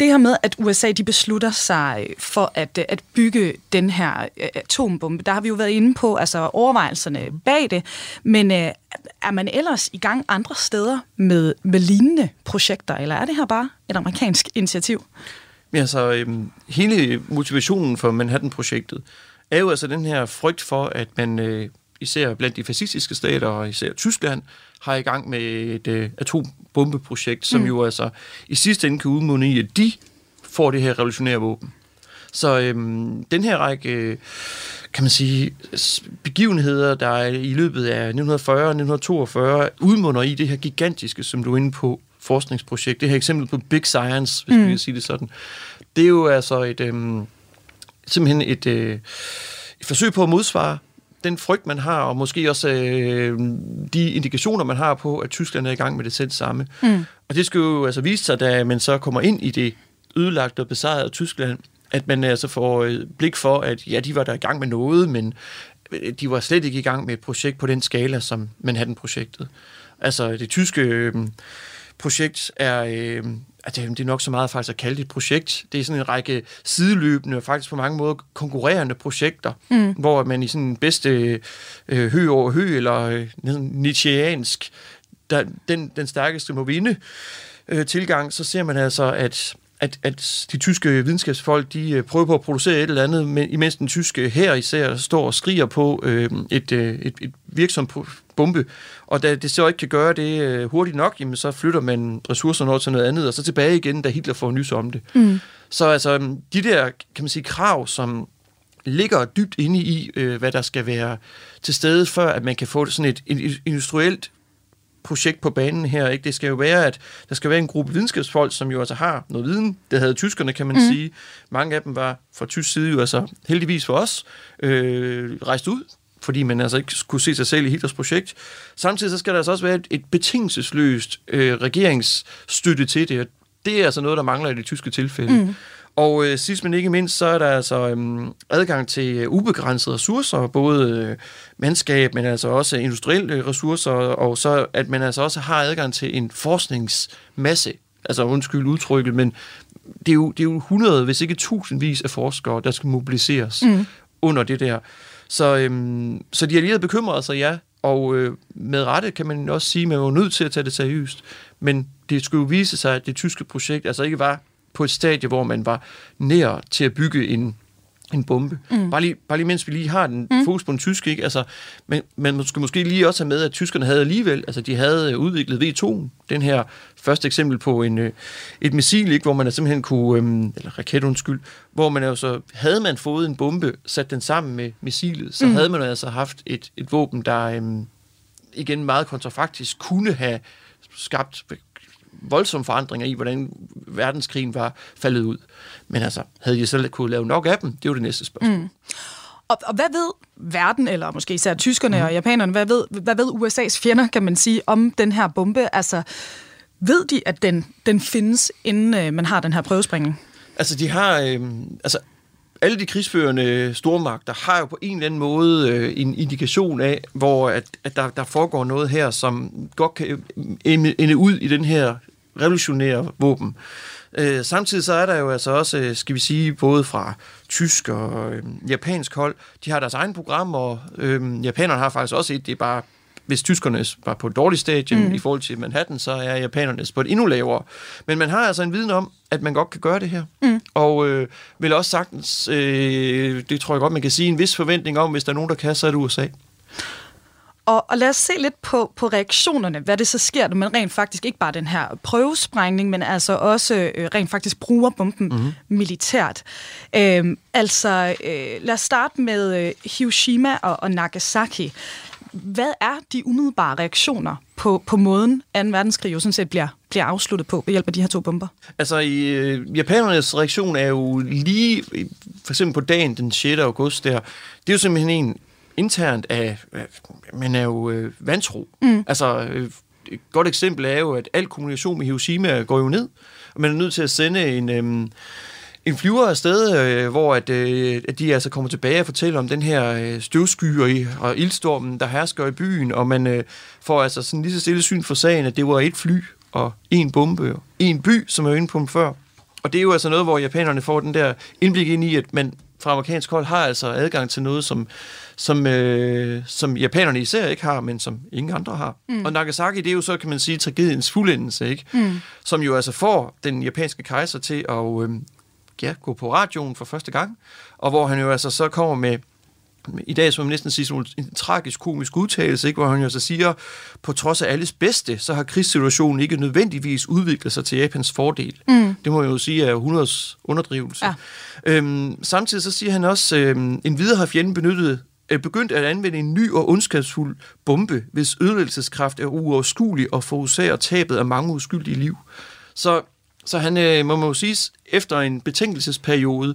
det her med, at USA de beslutter sig øh, for at, øh, at bygge den her øh, atombombe, der har vi jo været inde på altså overvejelserne bag det, men øh, er man ellers i gang andre steder med, med lignende projekter, eller er det her bare et amerikansk initiativ? Ja, altså, øhm, hele motivationen for Manhattan-projektet er jo altså den her frygt for, at man øh, især blandt de fascistiske stater, og især Tyskland, har i gang med et øh, atombombeprojekt, som mm. jo altså i sidste ende kan udmunde i, at de får det her revolutionære våben. Så øhm, den her række, øh, kan man sige, begivenheder, der er i løbet af 1940 og 1942, udmunder i det her gigantiske, som du er inde på, forskningsprojekt. Det her eksempel på Big Science, hvis mm. vi kan sige det sådan. Det er jo altså et, øhm, simpelthen et, øh, et forsøg på at modsvare den frygt, man har, og måske også øh, de indikationer, man har på, at Tyskland er i gang med det selv samme. Mm. Og det skal jo altså vise sig, da man så kommer ind i det ødelagte og besejrede Tyskland, at man altså får øh, blik for, at ja, de var der i gang med noget, men øh, de var slet ikke i gang med et projekt på den skala, som Manhattan-projektet. Altså, det tyske øh, projekt er, øh, at det er nok så meget faktisk at kalde det et projekt. Det er sådan en række sideløbende og faktisk på mange måder konkurrerende projekter, mm. hvor man i sådan en bedste øh, hø over hø, eller øh, nietzscheansk, der, den, den stærkeste må vinde øh, tilgang, så ser man altså, at at, at de tyske videnskabsfolk, de øh, prøver på at producere et eller andet, men imens den tyske her især står og skriger på øh, et, øh, et, et virksomt bombe, og da det så ikke kan gøre det øh, hurtigt nok, jamen, så flytter man ressourcerne over til noget andet, og så tilbage igen, da Hitler får nys om det. Mm. Så altså, de der, kan man sige, krav, som ligger dybt inde i, øh, hvad der skal være til stede, før at man kan få sådan et, et industrielt projekt på banen her. Ikke? Det skal jo være, at der skal være en gruppe videnskabsfolk, som jo altså har noget viden. Det havde tyskerne, kan man mm. sige. Mange af dem var fra tysk side jo altså heldigvis for os øh, rejst ud fordi man altså ikke skulle se sig selv i Hitlers projekt. Samtidig så skal der altså også være et, et betingelsesløst øh, regeringsstøtte til det, det er altså noget, der mangler i det tyske tilfælde. Mm. Og øh, sidst men ikke mindst, så er der altså øhm, adgang til øh, ubegrænsede ressourcer, både øh, mandskab, men altså også industrielle ressourcer, og så at man altså også har adgang til en forskningsmasse. Altså undskyld udtrykket, men det er jo, det er jo 100, hvis ikke tusindvis af forskere, der skal mobiliseres mm. under det der. Så, øhm, så de allierede bekymrede sig, ja, og øh, med rette kan man også sige, at man var nødt til at tage det seriøst. Men det skulle jo vise sig, at det tyske projekt altså ikke var på et stadie, hvor man var nær til at bygge en, en bombe. Mm. Bare, lige, bare lige mens vi lige har den mm. fokus på den tyske, ikke? Altså, men, men man skal måske lige også have med, at tyskerne havde alligevel, altså de havde udviklet V2, den her første eksempel på en, øh, et missil, ikke? hvor man simpelthen kunne, øhm, eller raket undskyld, hvor man altså, havde man fået en bombe, sat den sammen med missilet, så mm. havde man altså haft et, et våben, der øhm, igen meget kontrafaktisk kunne have skabt voldsomme forandringer i, hvordan verdenskrigen var faldet ud. Men altså, havde de selv kunne lave nok af dem? Det er jo det næste spørgsmål. Mm. Og, og hvad ved verden, eller måske især tyskerne mm. og japanerne, hvad ved, hvad ved USA's fjender, kan man sige, om den her bombe? Altså, ved de, at den, den findes, inden øh, man har den her prøvespringning? Altså, de har... Øh, altså, alle de krigsførende stormagter har jo på en eller anden måde øh, en indikation af, hvor at, at der, der foregår noget her, som godt kan ende, ende ud i den her revolutionære våben. Øh, samtidig så er der jo altså også, øh, skal vi sige, både fra tysk og øh, japansk hold, de har deres egen program, og øh, japanerne har faktisk også et, det er bare hvis tyskerne var på et dårligt stadie mm. i forhold til Manhattan, så er japanerne på et endnu lavere. Men man har altså en viden om, at man godt kan gøre det her. Mm. Og øh, vil også sagtens, øh, det tror jeg godt, man kan sige, en vis forventning om, hvis der er nogen, der kan, så er det USA. Og, og lad os se lidt på, på reaktionerne, hvad det så sker, når man rent faktisk ikke bare den her prøvesprængning, men altså også øh, rent faktisk bruger bomben mm-hmm. militært. Øh, altså, øh, lad os starte med øh, Hiroshima og, og Nagasaki. Hvad er de umiddelbare reaktioner på, på måden 2. verdenskrig jo sådan set bliver, bliver afsluttet på ved hjælp af de her to bomber? Altså, i, øh, japanernes reaktion er jo lige, for eksempel på dagen den 6. august der, det er jo simpelthen en internt af, man er jo øh, vantro. Mm. Altså, øh, et godt eksempel er jo, at al kommunikation med Hiroshima går jo ned, og man er nødt til at sende en... Øh, en flyver afsted, øh, hvor at, øh, at de altså kommer tilbage og fortæller om den her øh, støvskyer og ildstormen, der hersker i byen, og man øh, får altså sådan lige så stille syn for sagen, at det var et fly og en bombe og en by, som jeg var inde på dem før. Og det er jo altså noget, hvor japanerne får den der indblik ind i, at man fra amerikansk hold har altså adgang til noget, som, som, øh, som japanerne især ikke har, men som ingen andre har. Mm. Og Nagasaki, det er jo så, kan man sige, tragediens fuldendelse, ikke? Mm. Som jo altså får den japanske kejser til at øh, ja, gå på radioen for første gang, og hvor han jo altså så kommer med i dag, som man næsten sige, en tragisk komisk udtalelse, ikke? hvor han jo så siger, på trods af alles bedste, så har krigssituationen ikke nødvendigvis udviklet sig til Japans fordel. Mm. Det må jeg jo sige er århundredes underdrivelse. Ja. Øhm, samtidig så siger han også, øhm, en videre har fjenden benyttet begyndt at anvende en ny og ondskabsfuld bombe, hvis ødelæggelseskraft er uoverskuelig og forårsager tabet af mange uskyldige liv. Så så han, øh, må man jo sige, efter en betænkelsesperiode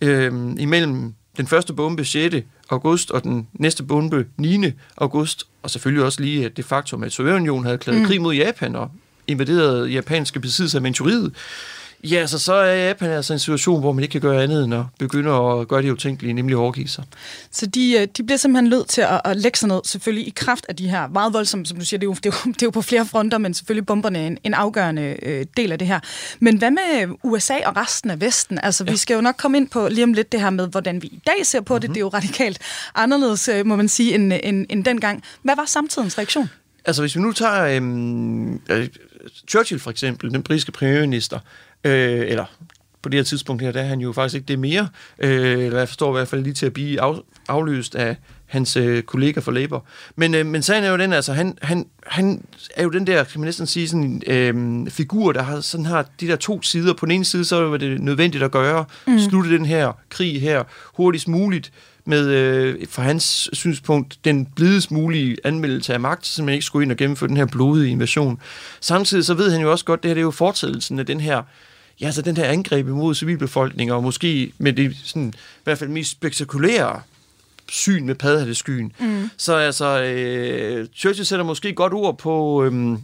øh, imellem den første bombe 6. august og den næste bombe 9. august, og selvfølgelig også lige det faktum, at Sovjetunionen havde klædet mm. krig mod Japan og invaderet japanske besiddelser af Manchuriet, Ja, så så er Japan altså en situation, hvor man ikke kan gøre andet end at begynde at gøre det utænkelige, nemlig overgive sig. Så de, øh, de bliver simpelthen nødt til at, at lægge sig ned, selvfølgelig i kraft af de her meget voldsomme, som du siger, det er jo, det er jo, det er jo på flere fronter, men selvfølgelig bomberne en, en afgørende øh, del af det her. Men hvad med USA og resten af Vesten? Altså, ja. vi skal jo nok komme ind på lige om lidt det her med, hvordan vi i dag ser på mm-hmm. det. Mhm. Det er jo radikalt anderledes, øh, må man sige, end, end, end dengang. Hvad var samtidens reaktion? Altså, hvis vi nu tager øhm, øh, Churchill for eksempel, den britiske premierminister, Øh, eller på det her tidspunkt her, der er han jo faktisk ikke det mere. Øh, eller jeg forstår i hvert fald lige til at blive af, afløst af hans øh, kollega for Labour. Men, øh, men sagen er jo den, altså, han, han, han er jo den der, kan man næsten sige, sådan øh, figur, der har, sådan har de der to sider. På den ene side, så er det nødvendigt at gøre, mm. slutte den her krig her hurtigst muligt, med, øh, fra hans synspunkt, den blidest mulige anmeldelse af magt, så man ikke skulle ind og gennemføre den her blodige invasion. Samtidig så ved han jo også godt, det her det er jo fortællelsen af den her ja, altså den her angreb imod civilbefolkningen, og måske med det sådan, i hvert fald mest spektakulære syn med paddehatteskyen. Mm. Så altså, øh, Churchill sætter måske godt ord på øh,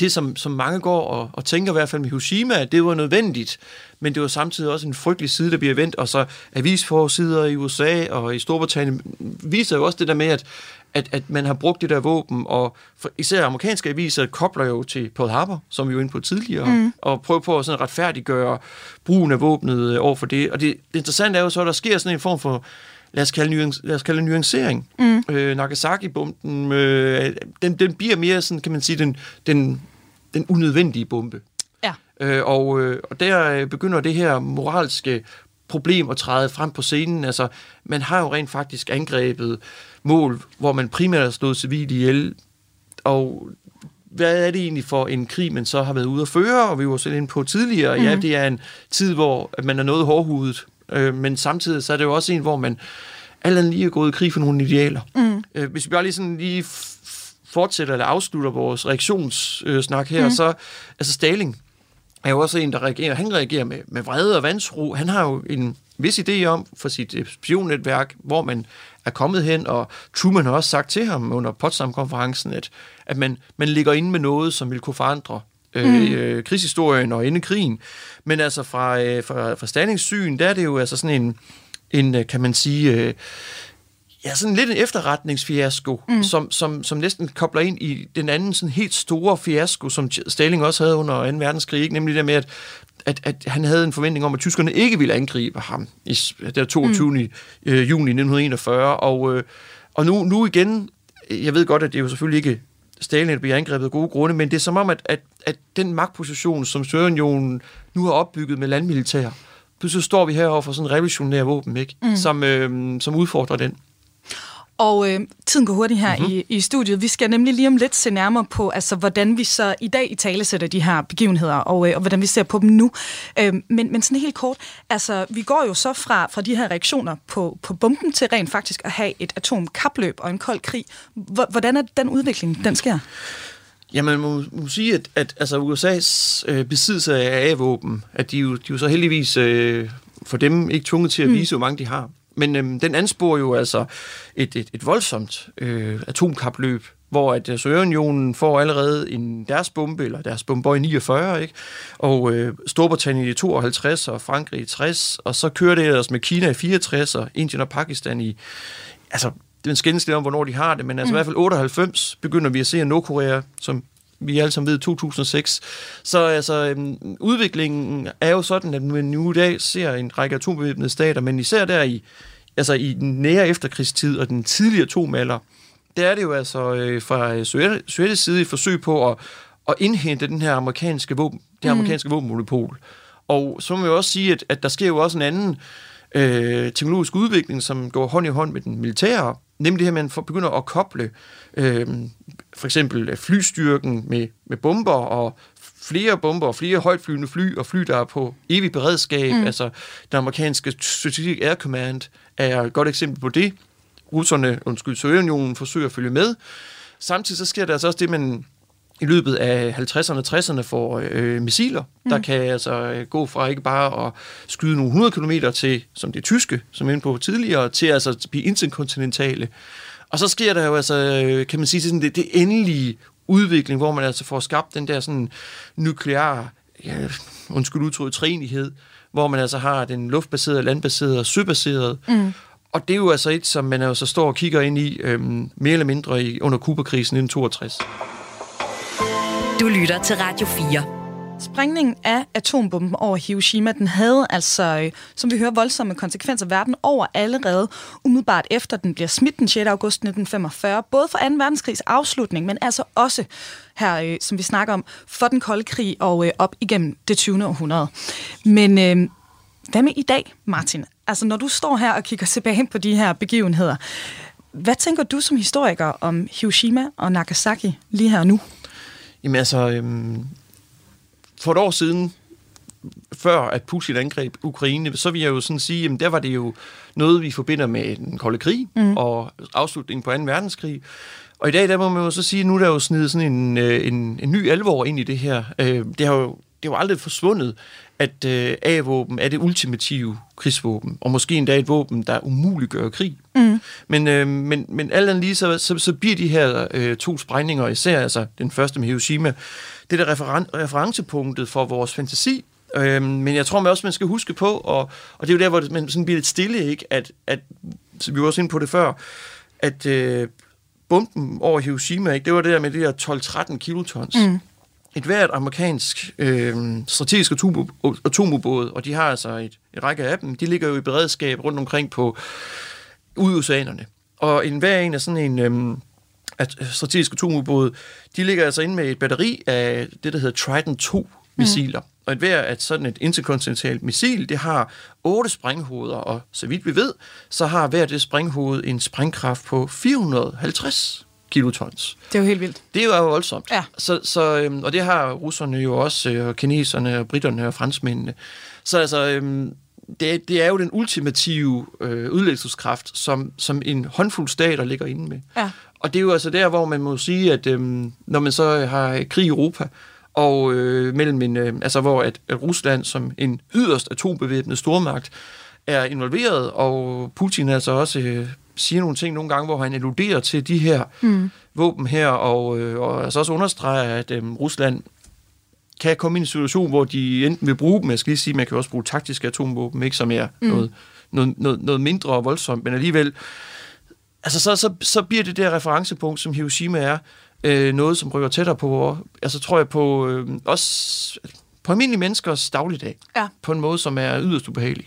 det, som, som mange går og, og tænker i hvert fald med Hiroshima, at det var nødvendigt, men det var samtidig også en frygtelig side, der bliver vendt, og så avisforsider i USA og i Storbritannien viser jo også det der med, at, at, at man har brugt det der våben, og for, især amerikanske aviser kobler jo til Pearl Harbor, som vi var inde på tidligere, mm. og prøver på at sådan retfærdiggøre brugen af våbnet over for det. Og det, det interessante er jo så, at der sker sådan en form for lad os kalde, nuance, lad os kalde nuancering. Mm. Øh, Nagasaki-bomben, øh, den, den bliver mere sådan, kan man sige, den, den, den unødvendige bombe. Ja. Øh, og, øh, og der øh, begynder det her moralske problem at træde frem på scenen. Altså, man har jo rent faktisk angrebet mål, hvor man primært har slået civil ihjel, og hvad er det egentlig for en krig, man så har været ude at føre, og vi var selv inde på tidligere, mm. ja, mhm. det er en tid, hvor man er noget hårdhudet, øh, men samtidig så er det jo også en, hvor man andet lige er gået i krig for nogle idealer. Mm. Øh, hvis vi bare lige sådan lige fortsætter eller afslutter vores reaktionssnak her, mm. så altså Stalin er jo også en, der reagerer. Han reagerer med, med vrede og vandsro. Han har jo en vis idé om for sit spionnetværk, hvor man er kommet hen, og Truman har også sagt til ham under Potsdam-konferencen, at, at man, man ligger inde med noget, som vil kunne forandre øh, mm. øh, krigshistorien og inden krigen. Men altså fra, øh, fra, fra Stalins syn, der er det jo altså sådan en, en øh, kan man sige... Øh, ja, sådan lidt en efterretningsfiasko, mm. som, som, som næsten kobler ind i den anden sådan helt store fiasko, som Stalin også havde under 2. verdenskrig, ikke? nemlig det med, at, at, at han havde en forventning om, at tyskerne ikke ville angribe ham i der 22. Mm. Øh, juni 1941, og, øh, og nu, nu igen, jeg ved godt, at det er jo selvfølgelig ikke Stalin, der bliver angrebet af gode grunde, men det er som om, at, at, at den magtposition, som Sovjetunionen nu har opbygget med landmilitær, pludselig står vi herovre for sådan en revolutionær våben, ikke? Mm. Som, øh, som udfordrer den. Og øh, tiden går hurtigt her mm-hmm. i, i studiet. Vi skal nemlig lige om lidt se nærmere på, altså, hvordan vi så i dag i tale sætter de her begivenheder, og, øh, og hvordan vi ser på dem nu. Øh, men, men sådan helt kort, altså, vi går jo så fra, fra de her reaktioner på, på bomben til rent faktisk at have et atomkapløb og en kold krig. Hvordan er den udvikling, den sker? Ja, man må, må sige, at, at altså USA's øh, besiddelse af A-våben, at de jo, de jo så heldigvis øh, for dem ikke tvunget til at mm. vise, mm. hvor mange de har. Men øhm, den ansporer jo altså et, et, et voldsomt øh, atomkapløb, hvor at øh, Sovjetunionen får allerede en deres bombe, eller deres bombe i 49, ikke? og øh, Storbritannien i 52, og Frankrig i 60, og så kører det ellers med Kina i 64, og Indien og Pakistan i... Altså, det er en skændes om, hvornår de har det, men altså mm. i hvert fald 98 begynder vi at se, at Nordkorea, som vi alle sammen ved, 2006. Så altså, øhm, udviklingen er jo sådan, at man nu i dag ser en række atombevæbnede stater, men især der i, altså i den nære efterkrigstid og den tidlige atomalder, der er det jo altså øh, fra Sovjets side et forsøg på at, at indhente den her amerikanske våben, det her mm. amerikanske våbenmonopol. Og så må jeg også sige, at, at der sker jo også en anden øh, teknologisk udvikling, som går hånd i hånd med den militære, nemlig det her, at man begynder at koble øh, for eksempel flystyrken med, med bomber og flere bomber og flere højtflyvende fly og fly, der er på evig beredskab. Mm. Altså, den amerikanske Strategic Air Command er et godt eksempel på det. Russerne, undskyld, Sovjetunionen forsøger at følge med. Samtidig så sker der altså også det, man i løbet af 50'erne og 60'erne får øh, missiler, mm. der kan altså gå fra ikke bare at skyde nogle 100 km til, som det tyske, som inde på tidligere, til altså at blive interkontinentale. Og så sker der jo altså, øh, kan man sige, sådan det, det endelige udvikling, hvor man altså får skabt den der sådan nuklear, ja, undskyld udtryk, træenighed, hvor man altså har den luftbaserede, landbaserede og søbaserede. Mm. Og det er jo altså et, som man altså står og kigger ind i, øhm, mere eller mindre i, under Kuba-krisen 1962. Du lytter til Radio 4. Sprængningen af atombomben over Hiroshima, den havde altså, øh, som vi hører, voldsomme konsekvenser verden over allerede, umiddelbart efter den bliver smidt den 6. august 1945, både for 2. verdenskrigs afslutning, men altså også her, øh, som vi snakker om, for den kolde krig og øh, op igennem det 20. århundrede. Men øh, hvad med i dag, Martin? Altså, når du står her og kigger tilbage på de her begivenheder, hvad tænker du som historiker om Hiroshima og Nagasaki lige her nu? Jamen altså, øhm, for et år siden, før at Putin angreb Ukraine, så vil jeg jo sådan sige, at der var det jo noget, vi forbinder med den kolde krig mm. og afslutningen på 2. verdenskrig. Og i dag, der må man jo så sige, at nu er der jo snedet sådan en, øh, en, en ny alvor ind i det her. Øh, det har jo det er jo aldrig forsvundet, at øh, A-våben er det ultimative krigsvåben, og måske endda et våben, der umuliggør krig. Mm. Men, øh, men, men alt andet lige, så, så, så bliver de her øh, to sprængninger, især altså den første med Hiroshima, det er der referen- referencepunktet for vores fantasi, Øh, men jeg tror man også, man skal huske på, og, og det er jo der, hvor man sådan bliver lidt stille, ikke? At, at så vi var også inde på det før, at øh, bomben over Hiroshima, ikke? det var det der med det der 12-13 kilotons. Mm et hvert amerikansk øh, strategisk atomubåd, og de har altså et, et række af dem, de ligger jo i beredskab rundt omkring på oceanerne. Og en hver en af sådan en øh, at strategisk atomubåd, de ligger altså inde med et batteri af det, der hedder Trident 2 missiler. Mm. Og et hver at sådan et interkontinentalt missil, det har otte sprænghoveder, og så vidt vi ved, så har hver det sprænghoved en sprængkraft på 450 kilotons. Det er jo helt vildt. Det er jo voldsomt. Ja. Så, så, øhm, og det har russerne jo også, øh, og kineserne, og britterne og franskmændene. Så altså, øhm, det, det er jo den ultimative øh, udlægskraft, som, som en håndfuld stater ligger inde med. Ja. Og det er jo altså der, hvor man må sige, at øhm, når man så har krig i Europa, og øh, mellem en, øh, altså hvor at, at Rusland som en yderst atombevæbnet stormagt er involveret, og Putin altså også øh, siger nogle ting nogle gange, hvor han alluderer til de her mm. våben her, og, øh, og altså også understreger, at øh, Rusland kan komme i en situation, hvor de enten vil bruge dem, jeg skal lige sige, man kan også bruge taktiske atomvåben, ikke, som er mm. noget, noget, noget, noget mindre voldsomt, men alligevel, altså så, så, så bliver det der referencepunkt, som Hiroshima er, øh, noget, som rykker tættere på, altså tror jeg på, øh, også på almindelige menneskers dagligdag, Ja. på en måde, som er yderst ubehagelig.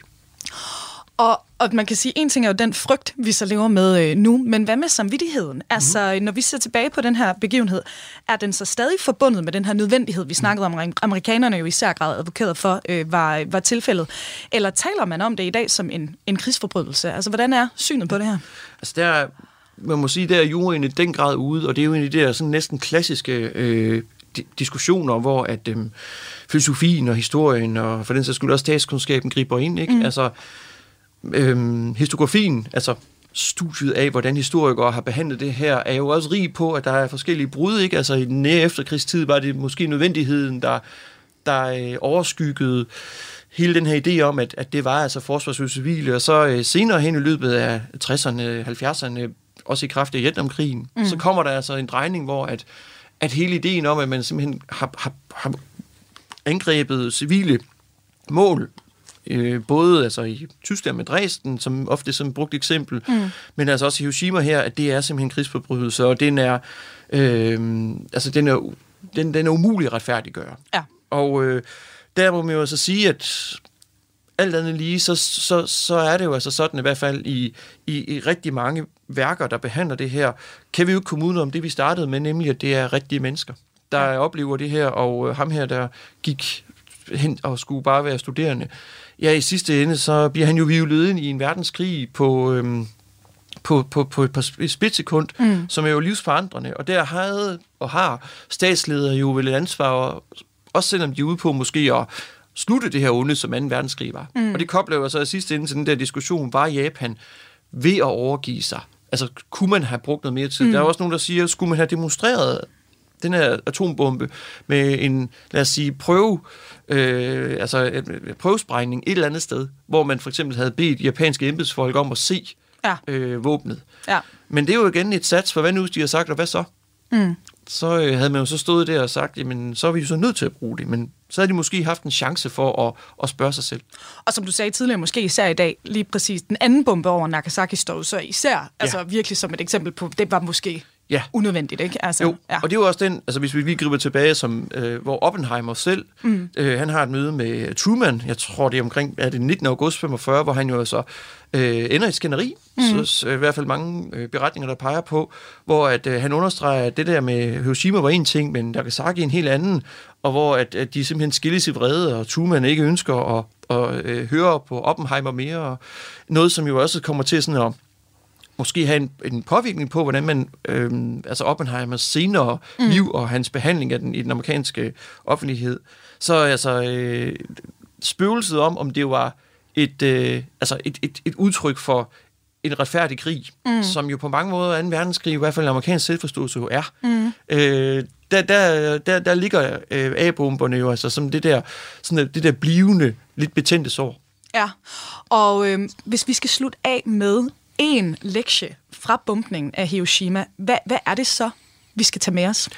Og, og man kan sige, en ting er jo den frygt, vi så lever med øh, nu, men hvad med samvittigheden? Altså, når vi ser tilbage på den her begivenhed, er den så stadig forbundet med den her nødvendighed, vi snakkede om, amerikanerne jo især grad advokeret for, øh, var, var tilfældet? Eller taler man om det i dag som en, en krigsforbrydelse? Altså, hvordan er synet på det her? Altså der, er- man må sige, der er juryen i den grad ude, og det er jo en af de der sådan næsten klassiske øh, di- diskussioner, hvor at øh, filosofien og historien, og for den sags skyld også statskundskaben griber ind, ikke? Mm. Altså, øh, historiografien, altså studiet af, hvordan historikere har behandlet det her, er jo også rig på, at der er forskellige brud, ikke? Altså i den nære efterkrigstid var det måske nødvendigheden, der, der øh, overskyggede hele den her idé om, at, at det var altså forsvarsløse civile, og så øh, senere hen i løbet af 60'erne, 70'erne, også i kraft af Vietnamkrigen, mm. så kommer der altså en drejning, hvor at, at hele ideen om, at man simpelthen har, har, har angrebet civile mål, øh, både altså i Tyskland med Dresden, som ofte som brugt eksempel, mm. men altså også i Hiroshima her, at det er simpelthen krigsforbrydelse, og den er, øh, altså den er, den, den er umulig at retfærdiggøre. Ja. Og øh, der må man jo altså sige, at alt andet lige, så, så, så er det jo altså sådan, i hvert fald i, i, i rigtig mange værker, der behandler det her, kan vi jo ikke komme ud om det, vi startede med, nemlig at det er rigtige mennesker, der ja. oplever det her, og øh, ham her, der gik hen og skulle bare være studerende. Ja, i sidste ende, så bliver han jo vivlet ind i en verdenskrig på... Øhm, på, på, på et par sp- splitsekund, mm. som er jo livsforandrende. Og der havde og har statsledere jo vel et ansvar, og også selvom de er ude på måske at slutte det her onde, som 2. verdenskrig var. Mm. Og det kobler jo så i sidste ende til den der diskussion, var Japan ved at overgive sig? Altså, kunne man have brugt noget mere tid? Mm. Der er også nogen, der siger, skulle man have demonstreret den her atombombe med en, lad os sige, prøve, øh, altså en prøvesprængning et eller andet sted, hvor man for eksempel havde bedt japanske embedsfolk om at se Ja. øh, våbnet. Ja. Men det er jo igen et sats, for hvad nu, de har sagt, og hvad så? Mm. Så øh, havde man jo så stået der og sagt, jamen, så er vi jo så nødt til at bruge det. Men så havde de måske haft en chance for at, at spørge sig selv. Og som du sagde tidligere, måske især i dag, lige præcis den anden bombe over Nagasaki står så især, ja. altså virkelig som et eksempel på, det var måske Ja. unødvendigt, ikke? Altså, Jo, ja. og det er jo også den, altså hvis vi lige griber tilbage, som, øh, hvor Oppenheimer selv, mm. øh, han har et møde med Truman, jeg tror det er omkring, er det 19. august 45, hvor han jo så øh, ender i et skænderi, mm. så, så i hvert fald mange øh, beretninger, der peger på, hvor at, øh, han understreger, at det der med Hiroshima var en ting, men Nagasaki en helt anden, og hvor at, at de simpelthen skilles i vrede, og Truman ikke ønsker at, at øh, høre på Oppenheimer mere, og noget, som jo også kommer til sådan at måske have en, en påvirkning på, hvordan man, øhm, altså Oppenheimers senere mm. liv og hans behandling af den i den amerikanske offentlighed. Så altså øh, spøgelset om, om det var et, øh, altså et, et, et udtryk for en retfærdig krig, mm. som jo på mange måder 2. verdenskrig, i hvert fald en amerikansk selvforståelse jo er. Mm. Øh, der, der, der, der ligger øh, A-bomberne jo altså som det der, sådan det der blivende, lidt betændte sår. Ja, og øh, hvis vi skal slutte af med en lektie fra bumpningen af Hiroshima, hvad, hvad er det så, vi skal tage med os?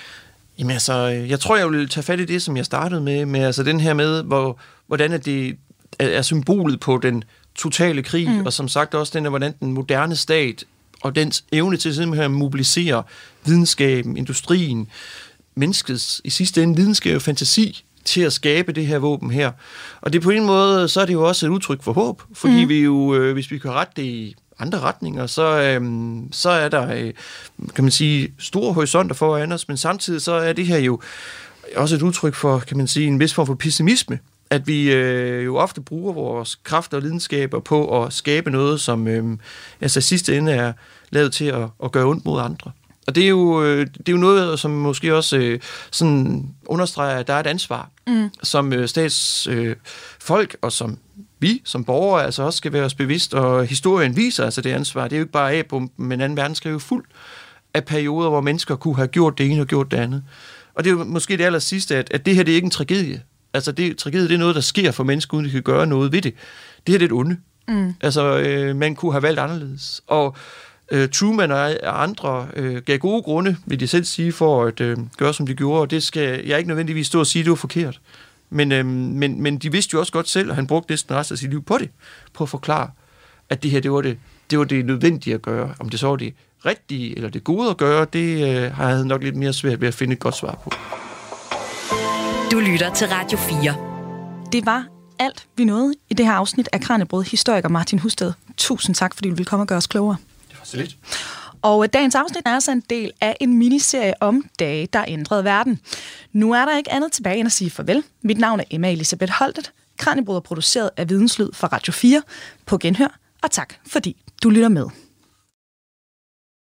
Jamen altså, jeg tror, jeg vil tage fat i det, som jeg startede med, med altså den her med, hvor, hvordan er det er, symbolet på den totale krig, mm. og som sagt også den, hvordan den moderne stat og dens evne til simpelthen at mobilisere videnskaben, industrien, menneskets i sidste ende videnskab og fantasi til at skabe det her våben her. Og det på en måde, så er det jo også et udtryk for håb, fordi mm. vi jo, øh, hvis vi kan rette det i andre retninger, så, øhm, så er der, øh, kan man sige, store horisonter foran os, men samtidig så er det her jo også et udtryk for, kan man sige, en vis form for pessimisme, at vi øh, jo ofte bruger vores kræfter og lidenskaber på at skabe noget, som øh, altså sidste ende er lavet til at, at gøre ondt mod andre. Og det er jo, øh, det er jo noget, som måske også øh, sådan understreger, at der er et ansvar, mm. som øh, statsfolk øh, og som vi som borgere altså også skal være os bevidst, og historien viser altså det ansvar. Det er jo ikke bare A-bomben, men 2. verdenskrig er jo fuld af perioder, hvor mennesker kunne have gjort det ene og gjort det andet. Og det er jo måske det aller sidste, at, at det her det er ikke en tragedie. Altså det, tragedie det er noget, der sker for mennesker, uden de kan gøre noget ved det. Det her det er et onde. Mm. Altså øh, man kunne have valgt anderledes. Og Øh, Truman og andre øh, gav gode grunde, vil de selv sige, for at øh, gøre, som de gjorde, og det skal jeg ikke nødvendigvis stå og sige, det var forkert. Men, øh, men, men de vidste jo også godt selv, og han brugte næsten resten af sit liv på det, på at forklare, at det her, det var det, det, var det nødvendige at gøre. Om det så var det rigtige eller det gode at gøre, det øh, har jeg nok lidt mere svært ved at finde et godt svar på. Du lytter til Radio 4. Det var alt, vi nåede i det her afsnit af Kranjebrød. Historiker Martin Husted. Tusind tak, fordi du ville komme og gøre os klogere. Det var så lidt. Og øh, dagens afsnit er altså en del af en miniserie om dage, der ændrede verden. Nu er der ikke andet tilbage end at sige farvel. Mit navn er Emma Elisabeth Holtet. Kranjebrud er produceret af Videnslyd for Radio 4 på Genhør. Og tak, fordi du lytter med.